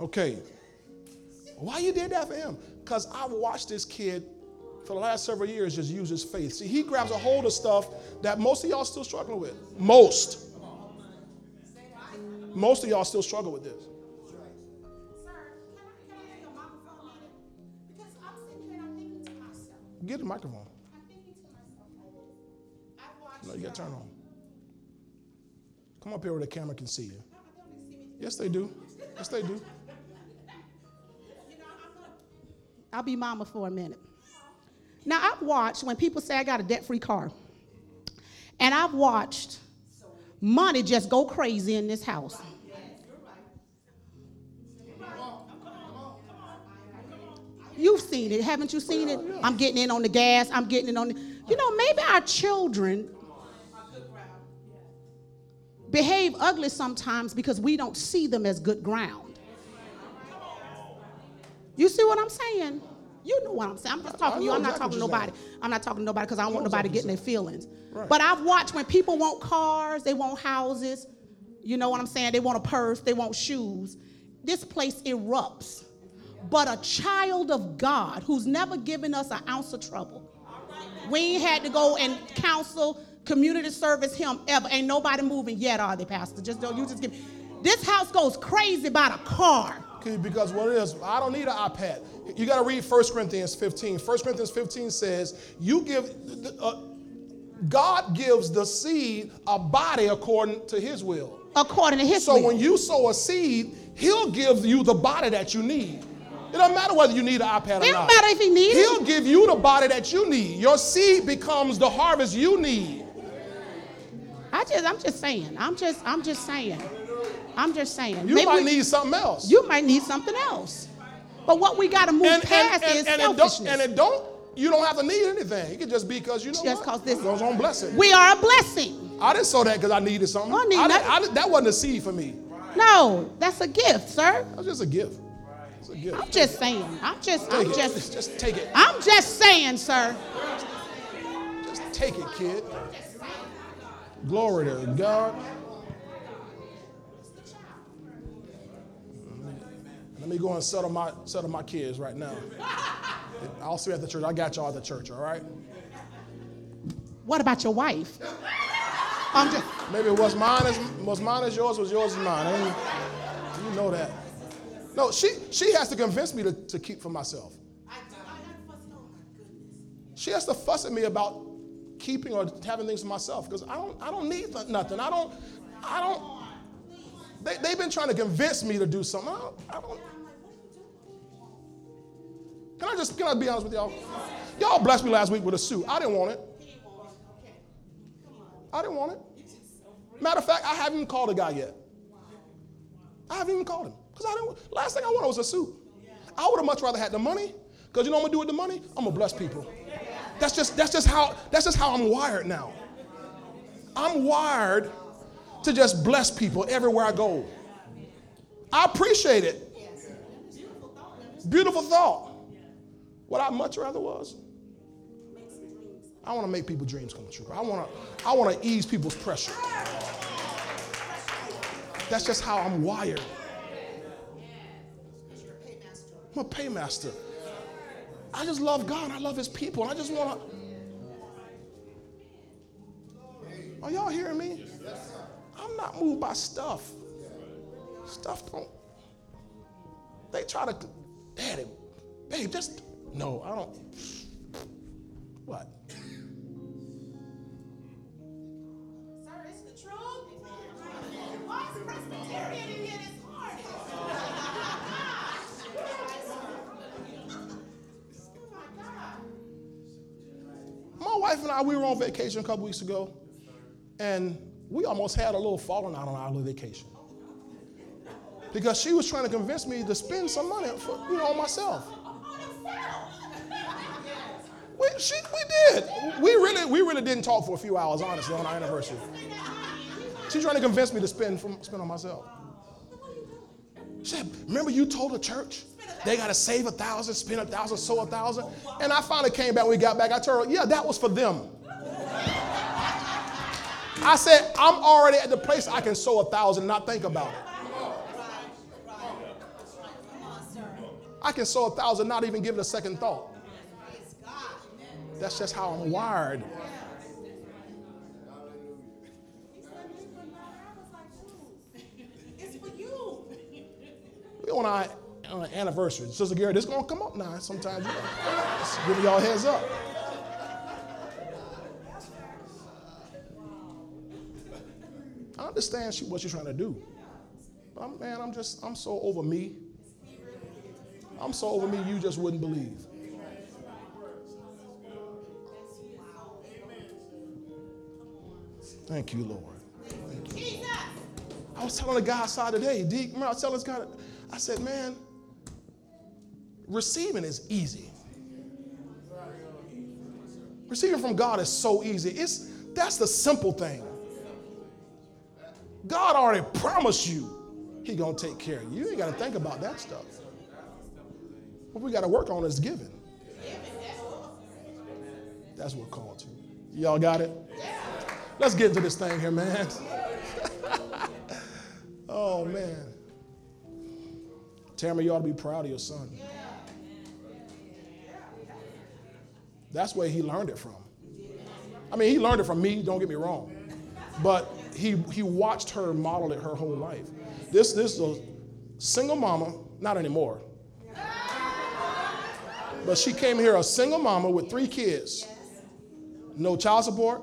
Okay. Why you did that for him? Because I've watched this kid for the last several years just use his faith. See, he grabs a hold of stuff that most of y'all still struggling with. Most. Most of y'all still struggle with this. Get the microphone. No, you got to turn on. Come up here where the camera can see you. Yes, they do. Yes, they do. I'll be mama for a minute. Now I've watched when people say I got a debt-free car, and I've watched money just go crazy in this house. You've seen it, haven't you seen it? I'm getting in on the gas. I'm getting in on the. You know, maybe our children behave ugly sometimes because we don't see them as good ground. You see what I'm saying? You know what I'm saying. I'm just talking to you. I'm not talking to nobody. I'm not talking to nobody because I don't want nobody getting their feelings. Right. But I've watched when people want cars, they want houses. You know what I'm saying? They want a purse, they want shoes. This place erupts. But a child of God who's never given us an ounce of trouble. We ain't had to go and counsel, community service him ever. Ain't nobody moving yet, are they, Pastor? Just don't you just give. This house goes crazy about a car. Because what it is, I don't need an iPad. You got to read 1 Corinthians 15. 1 Corinthians 15 says, "You give, uh, God gives the seed a body according to His will." According to his So will. So when you sow a seed, He'll give you the body that you need. It doesn't matter whether you need an iPad or It not. matter if he needs it. He'll give you the body that you need. Your seed becomes the harvest you need. I just, I'm just saying. I'm just, I'm just saying. I'm just saying. You Maybe might we- need something else. You might need something else. But what we got to move and, past and, is and, and, it don't, selfishness. and it don't, you don't have to need anything. It could just be because you know Just because this- goes on blessing. we are a blessing. I didn't sow that because I needed something. I need I didn't- I didn't- that wasn't a seed for me. No, that's a gift, sir. That was just a gift. It's a gift. I'm just saying. I'm just, Take I'm it. just, just take it. I'm just saying, sir. Just take it, kid. Glory to God. Let me go and settle my settle my kids right now. I'll see you at the church. I got y'all at the church, all right? What about your wife? I'm just, Maybe what's mine is what's mine is yours, what's yours is mine. I mean, you know that. No, she she has to convince me to, to keep for myself. I die. She has to fuss at me about keeping or having things for myself because I don't I don't need nothing. I don't I don't. They, they've been trying to convince me to do something. I don't, I don't. Can I just can I be honest with y'all? Y'all blessed me last week with a suit. I didn't want it. I didn't want it. Matter of fact, I haven't even called a guy yet. I haven't even called him because I didn't. Last thing I wanted was a suit. I would have much rather had the money because you know what I'm gonna do with the money? I'm gonna bless people. That's just that's just how that's just how I'm wired now. I'm wired to just bless people everywhere I go. I appreciate it. Beautiful thought. What I much rather was. I want to make people's dreams come true. I want to I want to ease people's pressure. That's just how I'm wired. I'm a paymaster. I just love God. I love His people. I just want to. Are y'all hearing me? I'm not moved by stuff. Stuff don't. They try to, Daddy, babe, just no. I don't. What? Sir, it's the truth. Why is Presbyterian in here this morning? Oh, my wife and I, we were on vacation a couple weeks ago, and we almost had a little falling out on our little vacation. Because she was trying to convince me to spend some money for, you know, on myself. We, she, we did. We really, we really didn't talk for a few hours, honestly, on our anniversary. She's trying to convince me to spend, from, spend on myself. She said, remember you told the church they got to save a thousand, spend a thousand, sow a thousand? And I finally came back we got back. I told her, yeah, that was for them. I said, I'm already at the place I can sow a thousand and not think about it. I can sow a thousand, not even give it a second thought. That's just how I'm wired. We on our, on our anniversary. Sister Gary, this is gonna come up now. Sometimes just giving y'all heads up. I understand she, what she's trying to do. But I'm, man, I'm just, I'm so over me. I'm so over me, you just wouldn't believe. Thank you, Lord. Thank you. I was telling the guy outside today, D, remember I was telling this guy, I said, man, receiving is easy. Receiving from God is so easy. It's that's the simple thing. God already promised you He gonna take care of you. You ain't gotta think about that stuff. What we gotta work on is giving. That's what called to. Y'all got it? Let's get into this thing here, man. oh man. Tamara, you ought to be proud of your son. That's where he learned it from. I mean, he learned it from me, don't get me wrong. But he, he watched her model it her whole life. This, this is a single mama, not anymore. But she came here a single mama with three kids. No child support,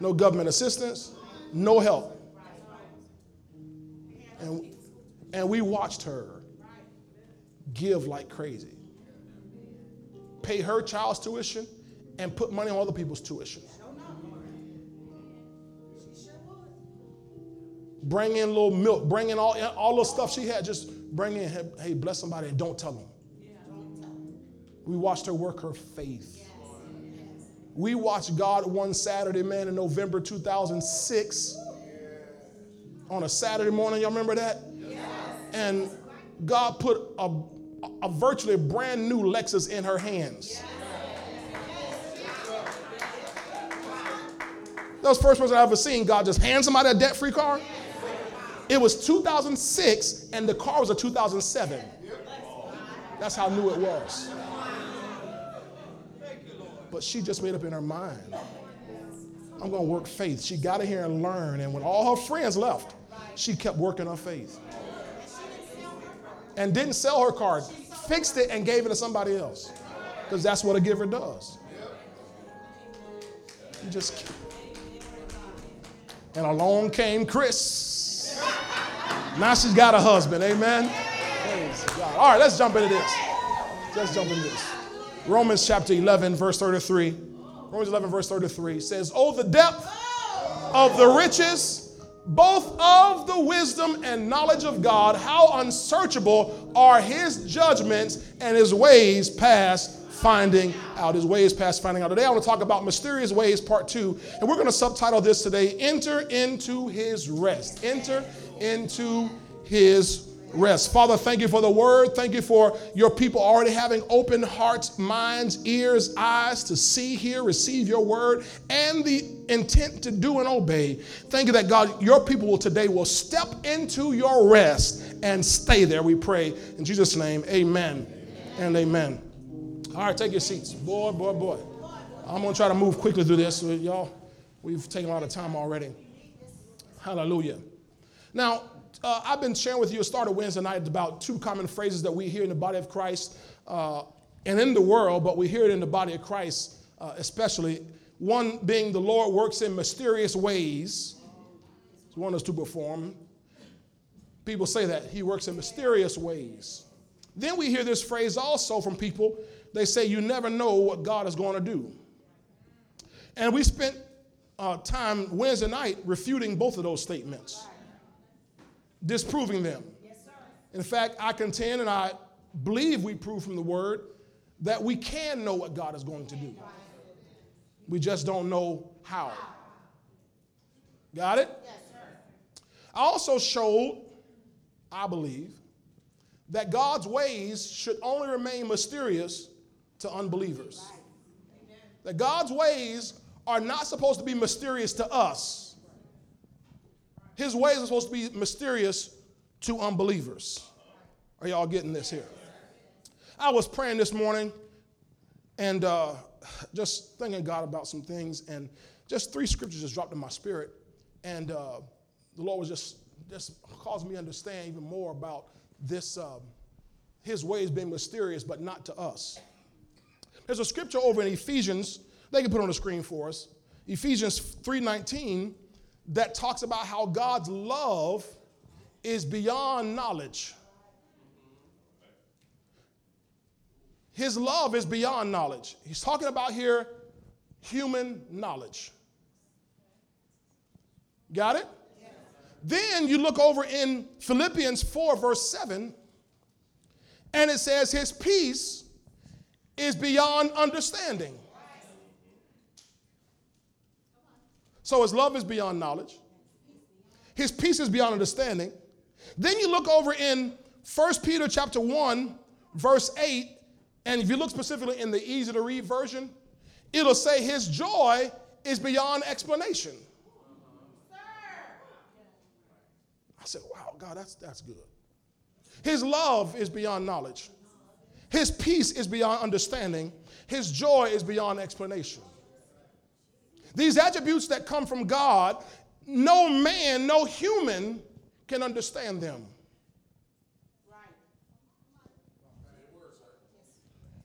no government assistance, no help. And, and we watched her give like crazy. Pay her child's tuition and put money on other people's tuition. Bring in a little milk, bring in all, all the stuff she had, just bring in, hey, bless somebody and don't tell them. We watched her work her faith. We watched God one Saturday, man, in November 2006. On a Saturday morning, y'all remember that? And God put a, a virtually brand new Lexus in her hands. That was the first person I ever seen God just hand somebody a debt free car. It was 2006, and the car was a 2007. That's how new it was. But she just made up in her mind I'm going to work faith. She got in here and learned. And when all her friends left, she kept working her faith. And didn't sell her car, fixed it and gave it to somebody else. Because that's what a giver does. You just. And along came Chris. Now she's got a husband. Amen. All right, let's jump into this. Let's jump into this. Romans chapter 11, verse 33. Romans 11, verse 33 says, Oh, the depth of the riches, both of the wisdom and knowledge of God, how unsearchable are his judgments and his ways past finding out. His ways past finding out. Today I want to talk about mysterious ways, part two. And we're going to subtitle this today Enter into his rest. Enter into his rest. Father, thank you for the word. Thank you for your people already having open hearts, minds, ears, eyes to see, hear, receive your word, and the intent to do and obey. Thank you that God, your people will today will step into your rest and stay there. We pray in Jesus' name. Amen, and amen. All right, take your seats. Boy, boy, boy. I'm going to try to move quickly through this. y'all, we've taken a lot of time already. Hallelujah. Now, uh, I've been sharing with you, it started Wednesday night, about two common phrases that we hear in the body of Christ uh, and in the world, but we hear it in the body of Christ uh, especially. One being the Lord works in mysterious ways. It's one us to perform. People say that He works in mysterious ways. Then we hear this phrase also from people. They say, You never know what God is going to do. And we spent uh, time Wednesday night refuting both of those statements disproving them. In fact, I contend and I believe we prove from the word that we can know what God is going to do. We just don't know how. Got it? I also showed, I believe, that God's ways should only remain mysterious to unbelievers. That God's ways are not supposed to be mysterious to us his ways are supposed to be mysterious to unbelievers. Are y'all getting this here? I was praying this morning and uh, just thinking God about some things, and just three scriptures just dropped in my spirit. And uh, the Lord was just, just caused me to understand even more about this, um, his ways being mysterious, but not to us. There's a scripture over in Ephesians, they can put on the screen for us. Ephesians 3:19 that talks about how God's love is beyond knowledge. His love is beyond knowledge. He's talking about here human knowledge. Got it? Then you look over in Philippians 4, verse 7, and it says, His peace is beyond understanding. So his love is beyond knowledge. His peace is beyond understanding. Then you look over in 1 Peter chapter 1, verse 8, and if you look specifically in the easy to read version, it'll say his joy is beyond explanation. I said, wow, God, that's, that's good. His love is beyond knowledge. His peace is beyond understanding. His joy is beyond explanation. These attributes that come from God, no man, no human can understand them.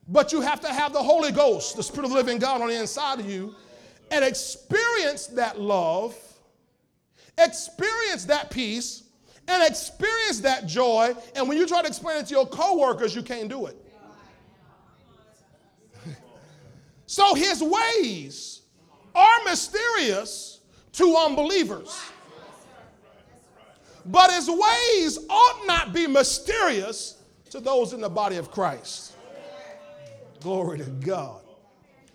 But you have to have the Holy Ghost, the Spirit of the living God on the inside of you, and experience that love, experience that peace, and experience that joy. And when you try to explain it to your coworkers, you can't do it. So his ways are mysterious to unbelievers. But his ways ought not be mysterious to those in the body of Christ. Glory to God.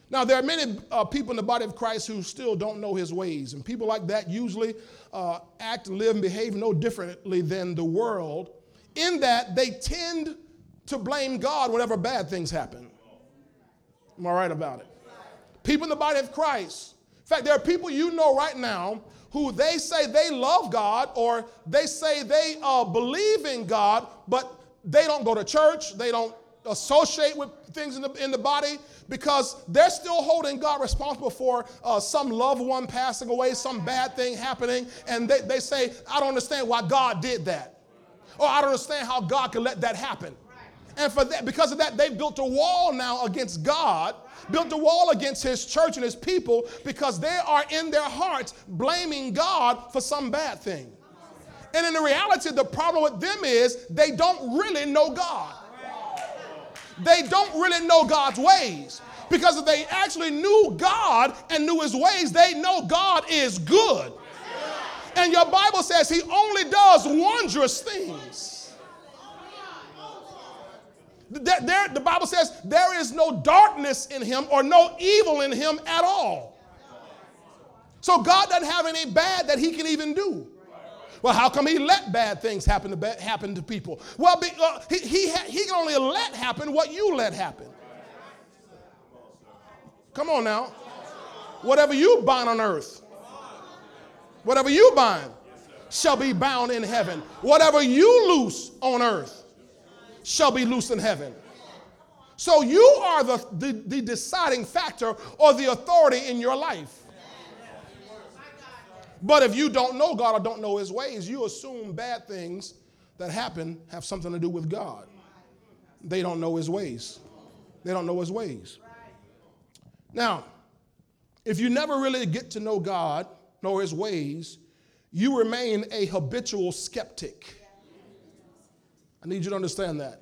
Now, there are many uh, people in the body of Christ who still don't know his ways. And people like that usually uh, act, live, and behave no differently than the world, in that they tend to blame God whenever bad things happen. Am I right about it? People in the body of Christ. In fact, there are people you know right now who they say they love God or they say they uh, believe in God, but they don't go to church, they don't associate with things in the, in the body because they're still holding God responsible for uh, some loved one passing away, some bad thing happening, and they, they say, I don't understand why God did that. Or I don't understand how God could let that happen. And for that, because of that, they've built a wall now against God, built a wall against His church and His people because they are in their hearts blaming God for some bad thing. And in the reality, the problem with them is they don't really know God they don't really know God's ways. Because if they actually knew God and knew his ways, they know God is good. And your Bible says he only does wondrous things. There, the Bible says there is no darkness in him or no evil in him at all. So God doesn't have any bad that he can even do. Well, how come he let bad things happen to, happen to people? Well, be, uh, he, he, he can only let happen what you let happen. Come on now. Whatever you bind on earth, whatever you bind shall be bound in heaven. Whatever you loose on earth shall be loose in heaven. So you are the, the, the deciding factor or the authority in your life. But if you don't know God or don't know his ways, you assume bad things that happen have something to do with God. They don't know his ways. They don't know his ways. Now, if you never really get to know God nor his ways, you remain a habitual skeptic. I need you to understand that.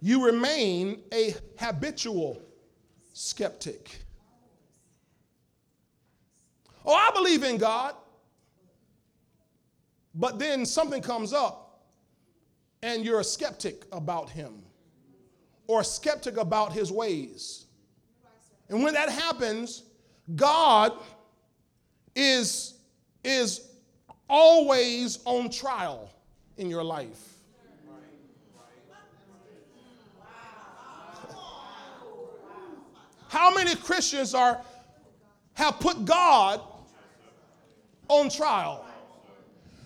You remain a habitual skeptic. Oh, I believe in God. But then something comes up and you're a skeptic about him or a skeptic about his ways. And when that happens, God is, is always on trial in your life. How many Christians are, have put God on trial.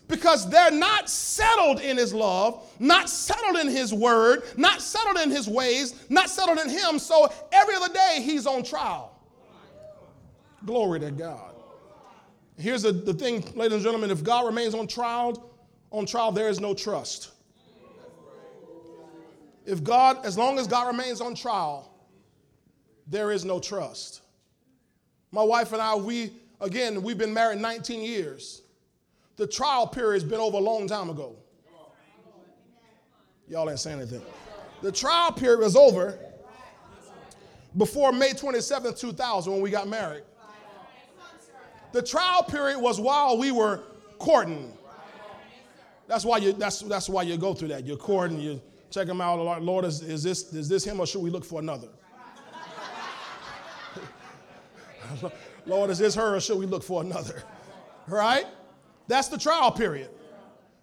because they're not settled in his love, not settled in his word, not settled in his ways, not settled in him. So every other day he's on trial. Glory to God. Here's the, the thing, ladies and gentlemen, if God remains on trial, on trial, there is no trust. If God, as long as God remains on trial, there is no trust. My wife and I, we, again, we've been married 19 years. The trial period's been over a long time ago. Y'all ain't saying anything. The trial period was over before May 27, 2000, when we got married. The trial period was while we were courting. That's why you, that's, that's why you go through that. You're courting, you check him out. Lord, is, is, this, is this him or should we look for another? Lord, is this her or should we look for another? Right? That's the trial period.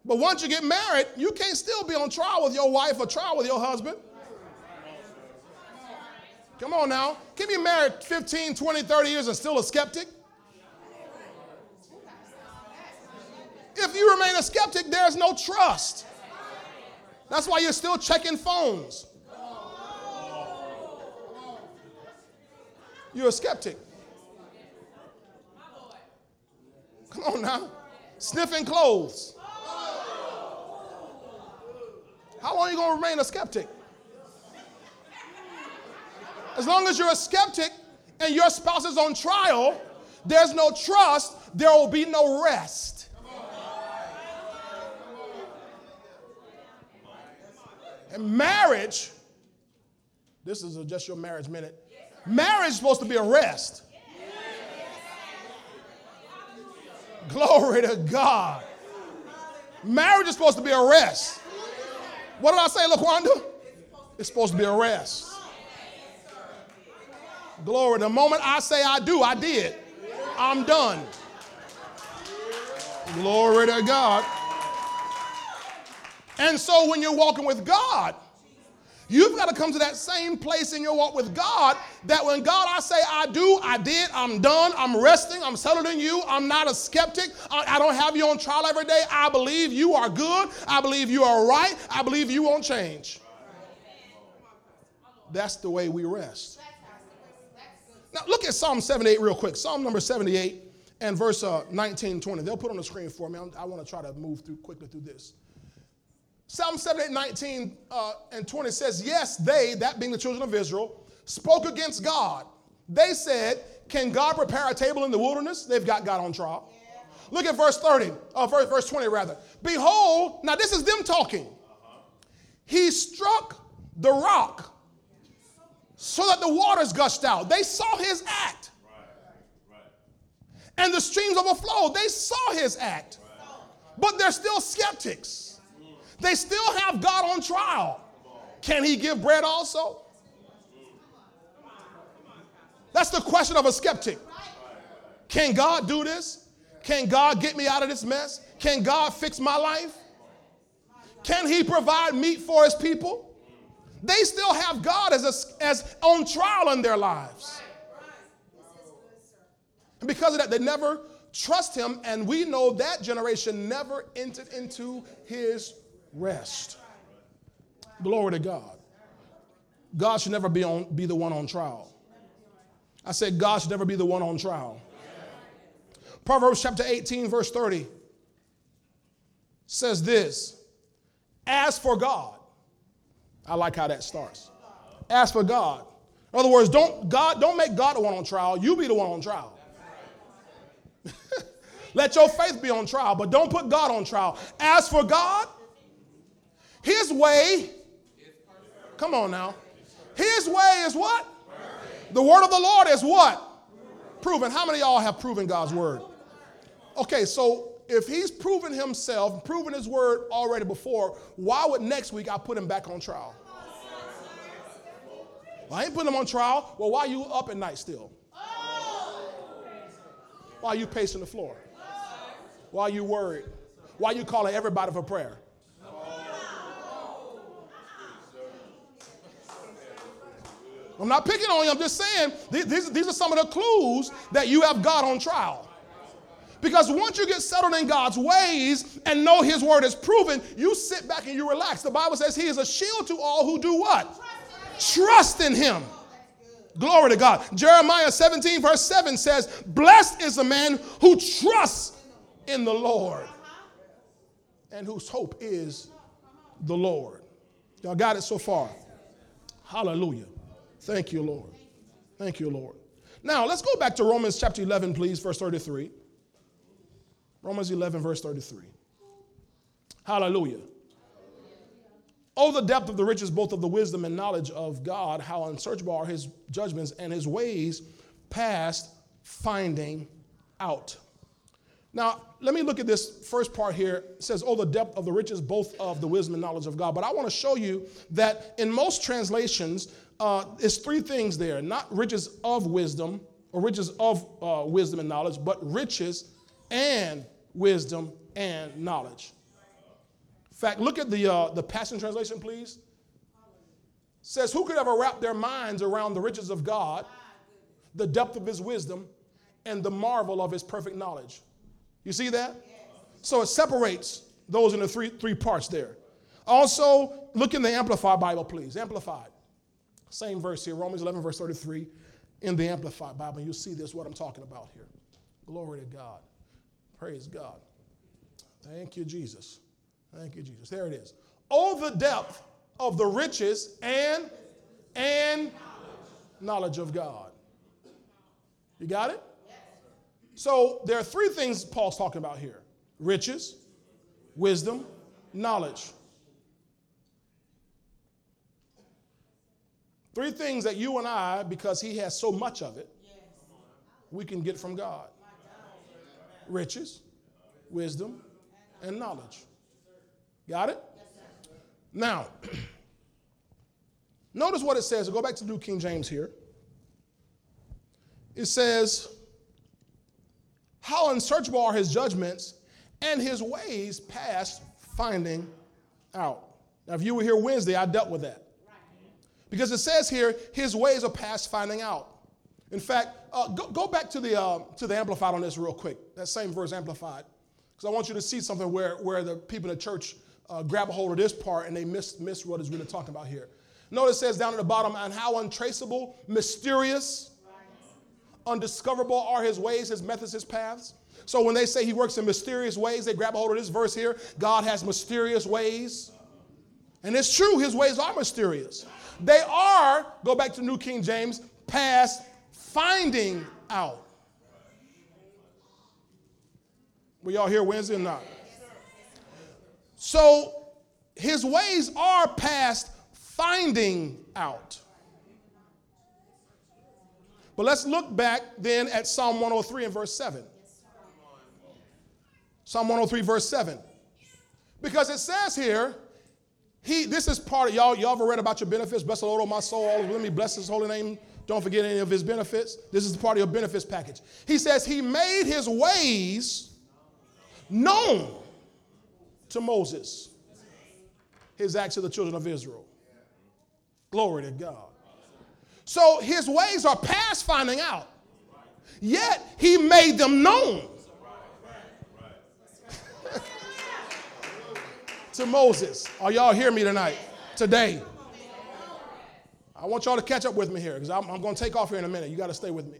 But once you get married, you can't still be on trial with your wife or trial with your husband. Come on now. Can you be married 15, 20, 30 years and still a skeptic? If you remain a skeptic, there's no trust. That's why you're still checking phones. You're a skeptic. Come on now. Sniffing clothes. How long are you going to remain a skeptic? As long as you're a skeptic and your spouse is on trial, there's no trust, there will be no rest. And marriage, this is just your marriage minute. Marriage is supposed to be a rest. Glory to God. Marriage is supposed to be a rest. What did I say, LaQuanda? It's supposed to be a rest. Glory. The moment I say I do, I did. I'm done. Glory to God. And so when you're walking with God, You've got to come to that same place in your walk with God that when God, I say, I do, I did, I'm done, I'm resting, I'm settled in you, I'm not a skeptic, I, don't have you on trial every day. I believe you are good, I believe you are right, I believe you won't change. That's the way we rest. Now look at Psalm 78 real quick. Psalm number 78 and verse uh, 19, 20. They'll put on the screen for me. I want to try to move through quickly through this. Psalm 78, 19 uh, and 20 says, Yes, they, that being the children of Israel, spoke against God. They said, Can God prepare a table in the wilderness? They've got God on trial. Yeah. Look at verse 30, uh, verse, verse 20 rather. Behold, now this is them talking. He struck the rock so that the waters gushed out. They saw his act. And the streams overflowed. They saw his act. But they're still skeptics. They still have God on trial. Can he give bread also? That's the question of a skeptic. Can God do this? Can God get me out of this mess? Can God fix my life? Can he provide meat for his people? They still have God as, a, as on trial in their lives. And because of that, they never trust him, and we know that generation never entered into his rest. Glory to God. God should never be, on, be the one on trial. I said, God should never be the one on trial. Proverbs chapter 18, verse 30 says this As for God, I like how that starts. As for God. In other words, don't God don't make God the one on trial, you be the one on trial. Let your faith be on trial, but don't put God on trial. As for God, his way, come on now. His way is what? The word of the Lord is what? Proven. How many y'all have proven God's word? Okay, so if he's proven himself, proven his word already before, why would next week I put him back on trial? Well, I ain't putting him on trial. Well, why are you up at night still? Why are you pacing the floor? Why are you worried? Why are you calling everybody for prayer? I'm not picking on you. I'm just saying these, these are some of the clues that you have God on trial. Because once you get settled in God's ways and know His word is proven, you sit back and you relax. The Bible says He is a shield to all who do what? Trust in Him. Glory to God. Jeremiah 17, verse 7 says, Blessed is the man who trusts in the Lord and whose hope is the Lord. Y'all got it so far? Hallelujah. Thank you, Lord. Thank you, Lord. Now, let's go back to Romans chapter 11, please, verse 33. Romans 11, verse 33. Hallelujah. Oh, the depth of the riches, both of the wisdom and knowledge of God, how unsearchable are his judgments and his ways past finding out. Now, let me look at this first part here. It says, Oh, the depth of the riches, both of the wisdom and knowledge of God. But I want to show you that in most translations, uh, it's three things there not riches of wisdom or riches of uh, wisdom and knowledge, but riches and wisdom and knowledge. In fact, look at the, uh, the Passion Translation, please. It says, Who could ever wrap their minds around the riches of God, the depth of his wisdom, and the marvel of his perfect knowledge? You see that? So it separates those into three, three parts there. Also, look in the Amplified Bible, please. Amplified. Same verse here, Romans 11, verse 33, in the Amplified Bible. You'll see this, what I'm talking about here. Glory to God. Praise God. Thank you, Jesus. Thank you, Jesus. There it is. Oh, the depth of the riches and and knowledge of God. You got it? So there are three things Paul's talking about here riches, wisdom, knowledge. Three things that you and I, because he has so much of it, we can get from God riches, wisdom, and knowledge. Got it? Now, notice what it says. Go back to New King James here. It says, How unsearchable are his judgments and his ways past finding out. Now, if you were here Wednesday, I dealt with that. Because it says here, his ways are past finding out. In fact, uh, go, go, back to the, uh, to the Amplified on this real quick, that same verse Amplified. Because I want you to see something where, where the people in the church uh, grab a hold of this part and they miss, miss what is really talking about here. Notice it says down at the bottom, and how untraceable, mysterious, undiscoverable are his ways, his methods, his paths. So when they say he works in mysterious ways, they grab a hold of this verse here. God has mysterious ways. And it's true, his ways are mysterious. They are, go back to New King James, past finding out. Were y'all here Wednesday or not? So his ways are past finding out. But let's look back then at Psalm 103 and verse 7. Psalm 103, verse 7. Because it says here, he, this is part of y'all. Y'all ever read about your benefits? Bless the Lord, oh my soul, all let me bless his holy name. Don't forget any of his benefits. This is part of your benefits package. He says he made his ways known to Moses, his acts to the children of Israel. Glory to God. So his ways are past finding out, yet he made them known to Moses. Are y'all hear me tonight? Today. I want y'all to catch up with me here because I'm, I'm going to take off here in a minute. You got to stay with me.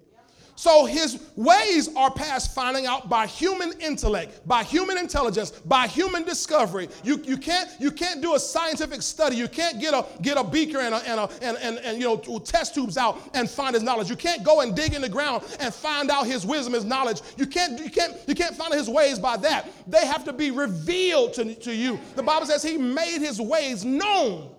So his ways are past finding out by human intellect, by human intelligence, by human discovery. You, you, can't, you can't do a scientific study. You can't get a, get a beaker and, a, and, a, and, and, and you know, test tubes out and find his knowledge. You can't go and dig in the ground and find out his wisdom, his knowledge. You can't, you can't, you can't find his ways by that. They have to be revealed to, to you. The Bible says he made his ways known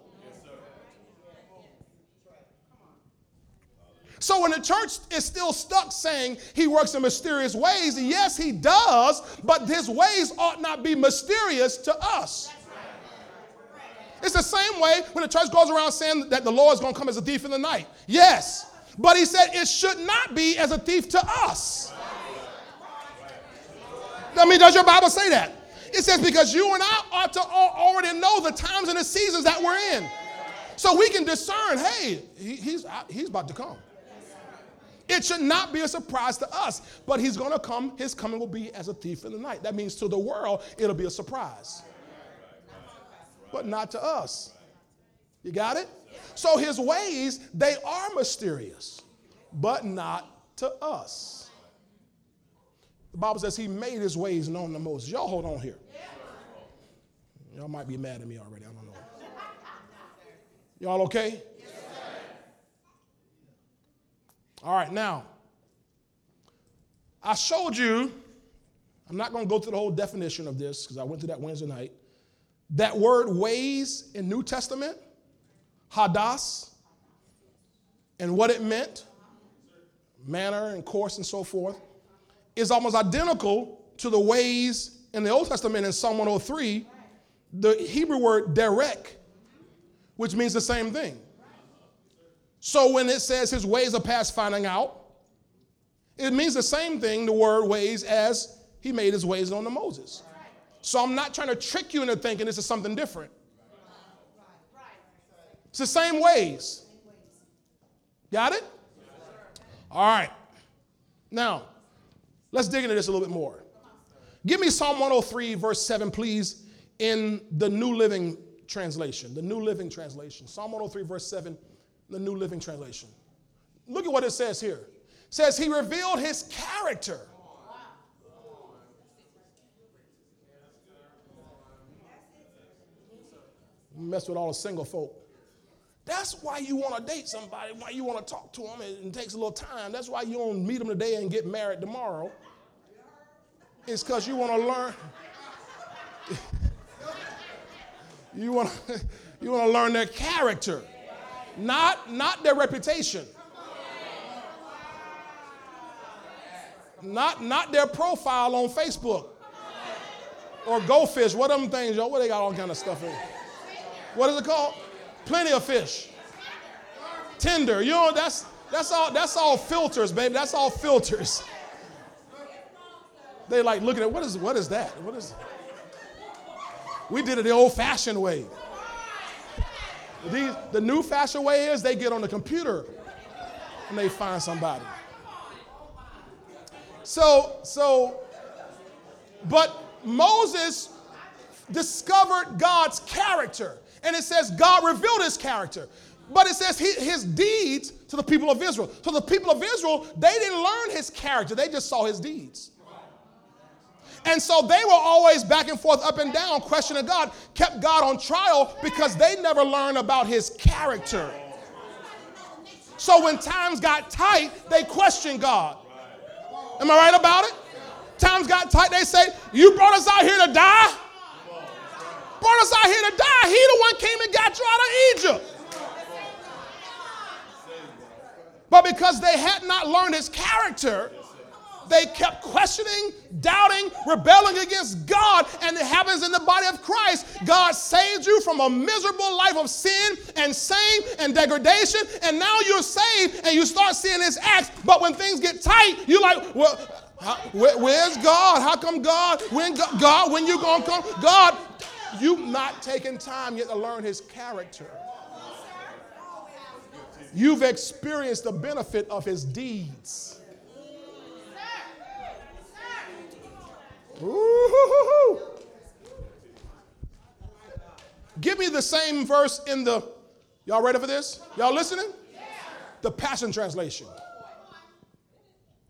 So when the church is still stuck saying he works in mysterious ways, yes, he does, but his ways ought not be mysterious to us. It's the same way when the church goes around saying that the Lord is going to come as a thief in the night. Yes, but he said it should not be as a thief to us. I mean, does your Bible say that? It says because you and I ought to already know the times and the seasons that we're in. So we can discern, hey, he's, he's about to come. It should not be a surprise to us, but he's going to come. His coming will be as a thief in the night. That means to the world, it'll be a surprise, but not to us. You got it? So his ways, they are mysterious, but not to us. The Bible says he made his ways known to Moses. Y'all hold on here. Y'all might be mad at me already. I don't know. Y'all okay? All right, now, I showed you, I'm not going to go through the whole definition of this because I went through that Wednesday night. That word ways in New Testament, hodos, and what it meant, manner and course and so forth, is almost identical to the ways in the Old Testament in Psalm 103, the Hebrew word derek, which means the same thing. So when it says his ways are past finding out, it means the same thing, the word ways, as he made his ways known to Moses. So I'm not trying to trick you into thinking this is something different. It's the same ways. Got it? All right. Now, let's dig into this a little bit more. Give me Psalm 103, verse 7, please, in the New Living Translation. The New Living Translation. Psalm 103, verse 7 the New Living Translation. Look at what it says here. It says he revealed his character. Mess with all the single folk. That's why you want to date somebody, why you want to talk to them. and It, takes a little time. That's why you don't meet them today and get married tomorrow. It's because you want to learn. you want to you want to learn their character not, not their reputation. Not, not their profile on Facebook or GoFish. What them things, yo? What they got all kind of stuff in? What is it called? Plenty of fish. Tinder. You know, that's that's all that's all filters, baby. That's all filters. They like looking at what is what is that? What is we did it the old-fashioned way. These, the new fashion way is they get on the computer and they find somebody. So, so, but Moses discovered God's character. And it says God revealed his character. But it says he, his deeds to the people of Israel. So the people of Israel, they didn't learn his character, they just saw his deeds. And so they were always back and forth, up and down, questioning God, kept God on trial because they never learned about his character. So when times got tight, they questioned God. Am I right about it? Times got tight, they say, You brought us out here to die? Brought us out here to die. He the one came and got you out of Egypt. But because they had not learned his character, they kept questioning, doubting, rebelling against God. And it happens in the body of Christ. God saved you from a miserable life of sin and shame and degradation. And now you're saved and you start seeing his acts. But when things get tight, you're like, well, how, where, where's God? How come God? When God, when you gonna come? God, you've not taking time yet to learn his character. You've experienced the benefit of his deeds. Ooh. Give me the same verse in the, y'all ready for this? Y'all listening? The Passion Translation.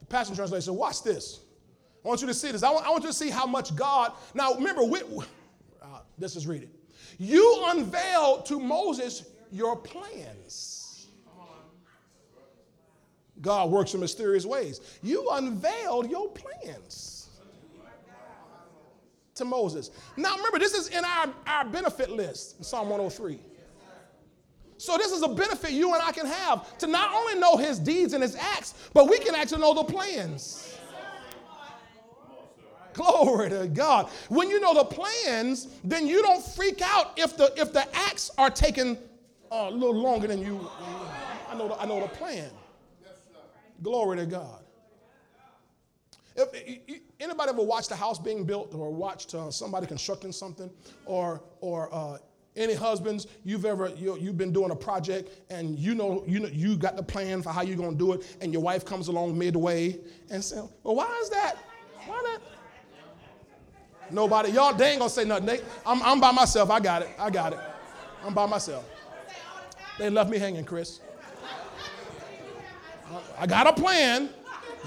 The Passion Translation. Watch this. I want you to see this. I want, I want you to see how much God. Now, remember, we, uh, this is read it. You unveiled to Moses your plans. God works in mysterious ways. You unveiled your plans to Moses. Now remember, this is in our, our benefit list in Psalm 103. So this is a benefit you and I can have to not only know his deeds and his acts, but we can actually know the plans. Glory to God. When you know the plans, then you don't freak out if the if the acts are taking a little longer than you. I know the, I know the plan. Glory to God. If, anybody ever watched a house being built or watched uh, somebody constructing something or, or uh, Any husbands you've ever you, you've been doing a project and you know you know you got the plan for how you're gonna do it, and your wife comes along midway and says, "Well, why is that? Why not?" Nobody, y'all, they ain't gonna say nothing. They, I'm, I'm by myself. I got it. I got it. I'm by myself. They left me hanging, Chris. I got a plan.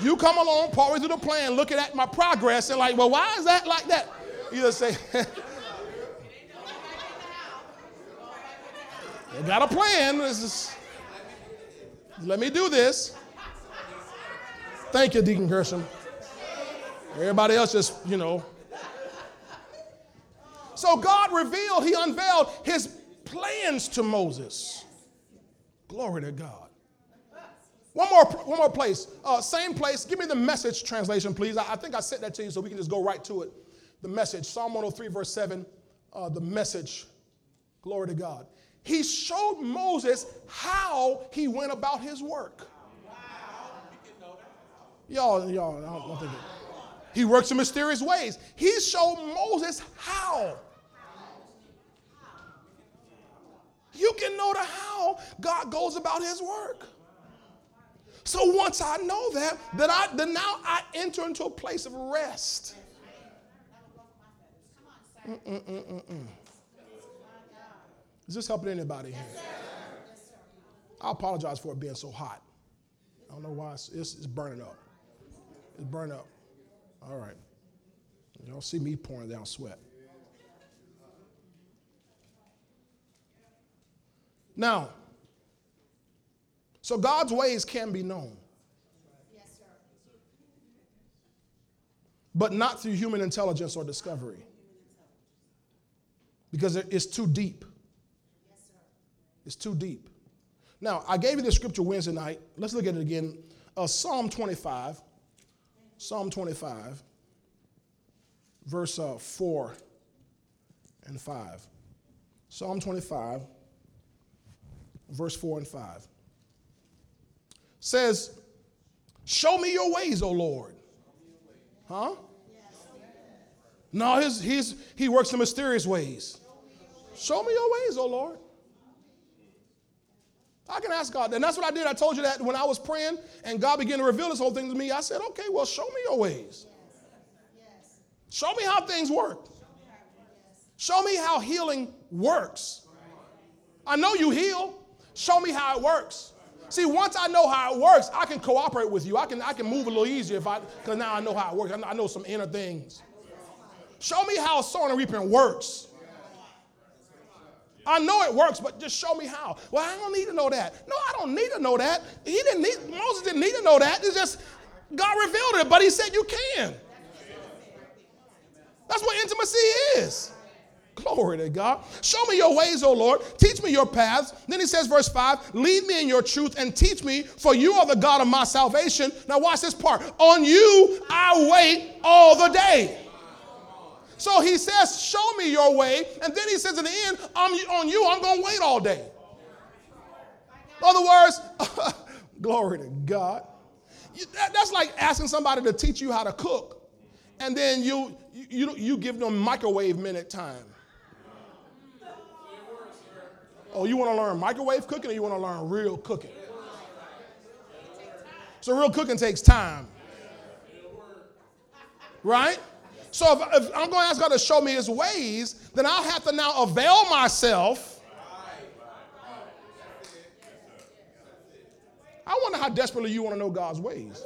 You come along, partway through the plan, looking at my progress, and like, well, why is that like that? You just say, I got a plan. This is, let me do this. Thank you, Deacon Gershom. Everybody else just, you know. So God revealed, He unveiled His plans to Moses. Glory to God. One more, one more place. Uh, same place. Give me the message translation, please. I, I, think I sent that to you so we can just go right to it. The message, Psalm 103, verse 7, uh, the message. Glory to God. He showed Moses how he went about his work. Y'all, y'all, I don't, I don't think it. He works in mysterious ways. He showed Moses how. You can know the how God goes about his work. So once I know that, then I then now I enter into a place of rest. Mm-mm-mm-mm-mm. Is this helping anybody here? I apologize for it being so hot. I don't know why it's, it's, it's burning up. It's burning up. All right. Y'all see me pouring down sweat. Now, so God's ways can be known. Yes. But not through human intelligence or discovery. Because it's too deep. Yes. It's too deep. Now, I gave you the scripture Wednesday night. Let's look at it again. Uh, Psalm 25. Psalm 25, verse uh, 4 and 5. Psalm 25, verse 4 and 5 says, Show me your ways, O Lord. Huh? No, his, his, he works in mysterious ways. Show me your ways, O Lord. I can ask God. And that's what I did. I told you that when I was praying and God began to reveal this whole thing to me. I said, okay, well, show me your ways. Show me how things work. Show me how healing works. I know you heal. Show me how it works. See, once I know how it works, I can cooperate with you. I can, I can move a little easier if I, because now I know how it works. I know some inner things. Show me how sowing and reaping works. I know it works, but just show me how. Well, I don't need to know that. No, I don't need to know that. He didn't need, Moses didn't need to know that. It's just God revealed it, but he said you can. That's what intimacy is. Glory to God. Show me your ways, O Lord. Teach me your paths. Then he says, verse 5 Lead me in your truth and teach me, for you are the God of my salvation. Now, watch this part. On you I wait all the day. So he says, Show me your way. And then he says, In the end, I'm on you, I'm going to wait all day. In other words, glory to God. That's like asking somebody to teach you how to cook, and then you, you, you give them microwave minute time. Oh, you want to learn microwave cooking or you want to learn real cooking? So, real cooking takes time. Right? So, if, if I'm going to ask God to show me his ways, then I'll have to now avail myself. I wonder how desperately you want to know God's ways.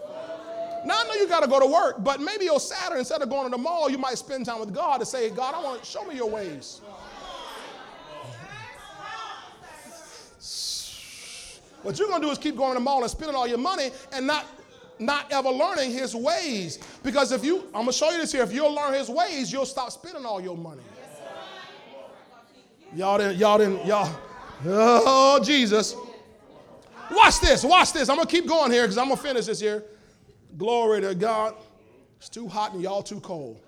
Now I know you got to go to work, but maybe your Saturday, instead of going to the mall, you might spend time with God to say, God, I want to show me your ways. What you're going to do is keep going to the mall and spending all your money and not not ever learning his ways. Because if you, I'm going to show you this here, if you'll learn his ways, you'll stop spending all your money. Y'all didn't, y'all didn't, y'all, oh, Jesus. Watch this, watch this. I'm going to keep going here because I'm going to finish this here. Glory to God. It's too hot and y'all too cold.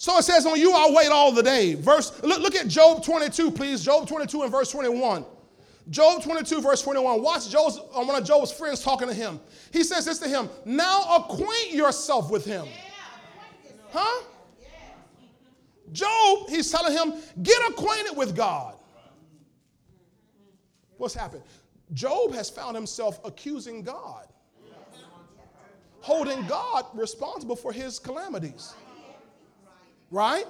So it says, On you I'll wait all the day. Verse, look, look at Job 22, please. Job 22 and verse 21. Job 22, verse 21. Watch Job's, uh, one of Job's friends talking to him. He says this to him Now acquaint yourself with him. Huh? Job, he's telling him, get acquainted with God. What's happened? Job has found himself accusing God, holding God responsible for his calamities. Right?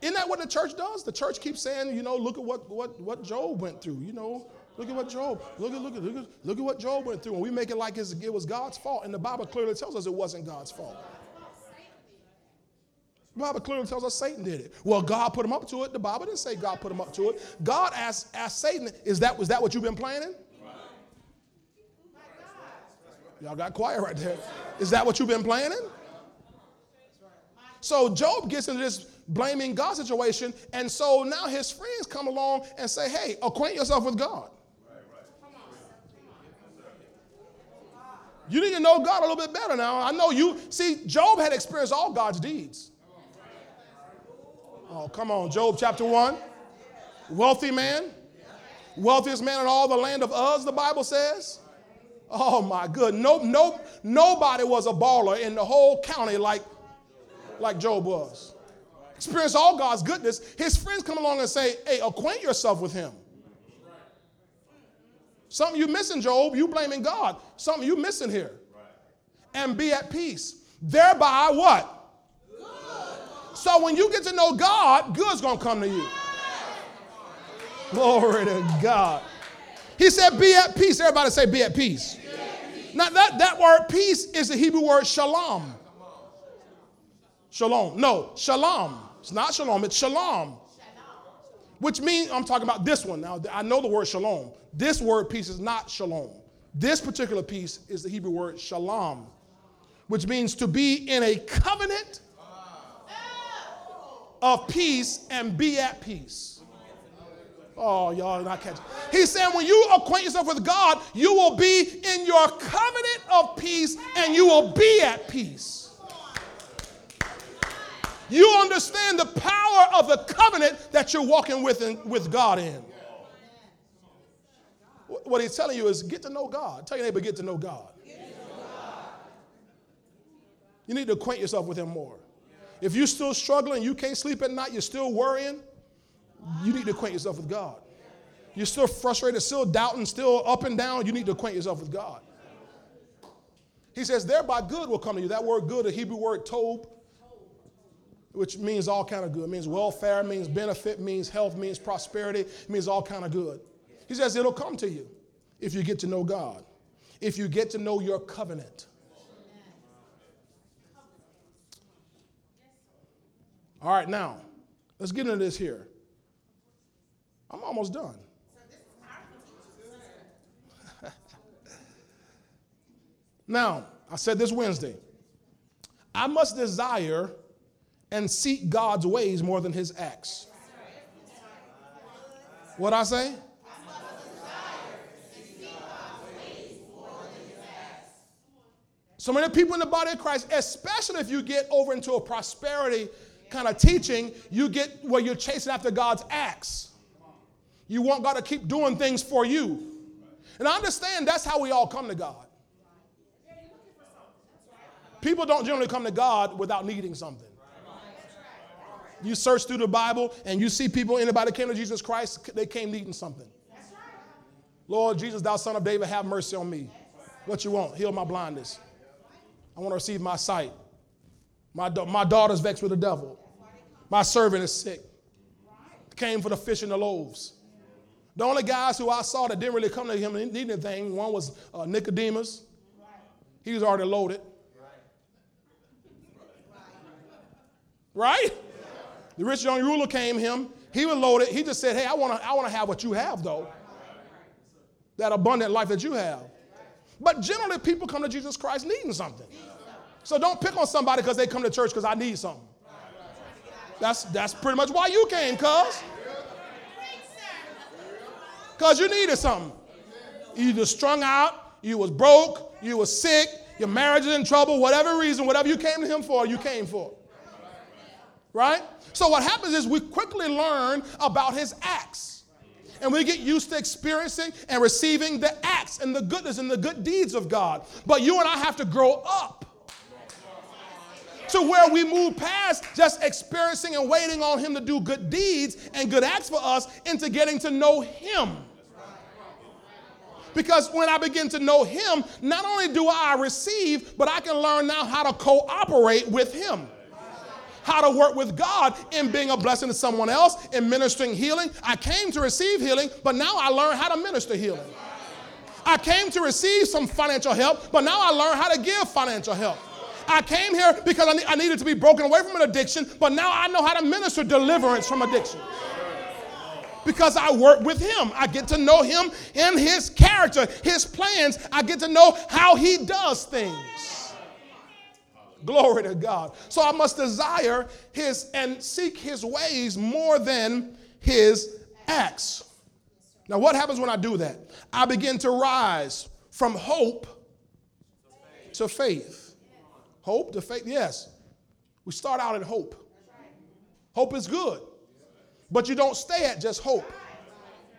Isn't that what the church does? The church keeps saying, you know, look at what, what, what Job went through. You know, look at what Job, look at, look at, look at, look at what Job went through. And we make it like it was God's fault. And the Bible clearly tells us it wasn't God's fault. The Bible clearly tells us Satan did it. Well, God put him up to it. The Bible didn't say God put him up to it. God asked, asked Satan, is that, was that what you've been planning? Y'all got quiet right there. Is that what you've been planning? So Job gets into this blaming God situation, and so now his friends come along and say, hey, acquaint yourself with God. You need to know God a little bit better now. I know you, see, Job had experienced all God's deeds. Oh, come on, Job chapter 1. Wealthy man, wealthiest man in all the land of Uz, the Bible says. Oh my good. No, no, nobody was a baller in the whole county like, like Job was. Experienced all God's goodness. His friends come along and say, hey, acquaint yourself with him. Something you missing, Job, you blaming God. Something you missing here. And be at peace. Thereby what? So when you get to know God, good's to come to you. Glory to God. He said, be at peace. Everybody say, be at peace. Now, that, that word peace is the Hebrew word shalom. Shalom. No, shalom. It's not shalom, it's shalom. Which means, I'm talking about this one. Now, I know the word shalom. This word peace is not shalom. This particular piece is the Hebrew word shalom, which means to be in a covenant of peace and be at peace. Oh, y'all are not catching. He's saying when you acquaint yourself with God, you will be in your covenant of peace and you will be at peace. You understand the power of the covenant that you're walking with, in, with God in. What he's telling you is get to know God. Tell your neighbor, get to know God. You need to acquaint yourself with him more. If you're still struggling, you can't sleep at night, you're still worrying, you need to acquaint yourself with God. You're still frustrated, still doubting, still up and down, you need to acquaint yourself with God. He says, thereby good will come to you. That word good, the Hebrew word tob, which means all kind of good. It means welfare, means benefit, means health, means prosperity, means all kind of good. He says it'll come to you if you get to know God, if you get to know your covenant. All right, now, let's get into this here. I'm almost done. now, I said this Wednesday. I must desire and seek God's ways more than his acts. What I say? So many people in the body of Christ, especially if you get over into a prosperity kind of teaching, you get where you're chasing after God's acts. You want God to keep doing things for you. And I understand that's how we all come to God. People don't generally come to God without needing something. You search through the Bible and you see people, anybody came to Jesus Christ, they came needing something. Lord Jesus, thou son of David, have mercy on me. What you want? Heal my blindness. I want to receive my sight. My, my daughter's vexed with the devil. My servant is sick. Came for the fish and the loaves. The only guys who I saw that didn't really come to him and need anything, one was uh, Nicodemus. He was already loaded. Right? The rich young ruler came him. He was loaded. He just said, Hey, I want to I wanna have what you have, though. That abundant life that you have. But generally, people come to Jesus Christ needing something. So don't pick on somebody because they come to church because I need something. That's, that's pretty much why you came, cuz. Because you needed something. You was strung out, you was broke, you was sick, your marriage is in trouble, whatever reason, whatever you came to him for, you came for. Right? So what happens is we quickly learn about his acts. And we get used to experiencing and receiving the acts and the goodness and the good deeds of God. But you and I have to grow up to where we move past just experiencing and waiting on Him to do good deeds and good acts for us into getting to know Him. Because when I begin to know Him, not only do I receive, but I can learn now how to cooperate with Him how to work with God in being a blessing to someone else, in ministering healing. I came to receive healing, but now I learn how to minister healing. I came to receive some financial help, but now I learn how to give financial help. I came here because I, ne- I needed to be broken away from an addiction, but now I know how to minister deliverance from addiction. Because I work with him. I get to know him and his character, his plans. I get to know how he does things. Glory to God. So I must desire his and seek his ways more than his acts. Now, what happens when I do that? I begin to rise from hope to faith. Hope to faith, yes. We start out in hope. Hope is good, but you don't stay at just hope.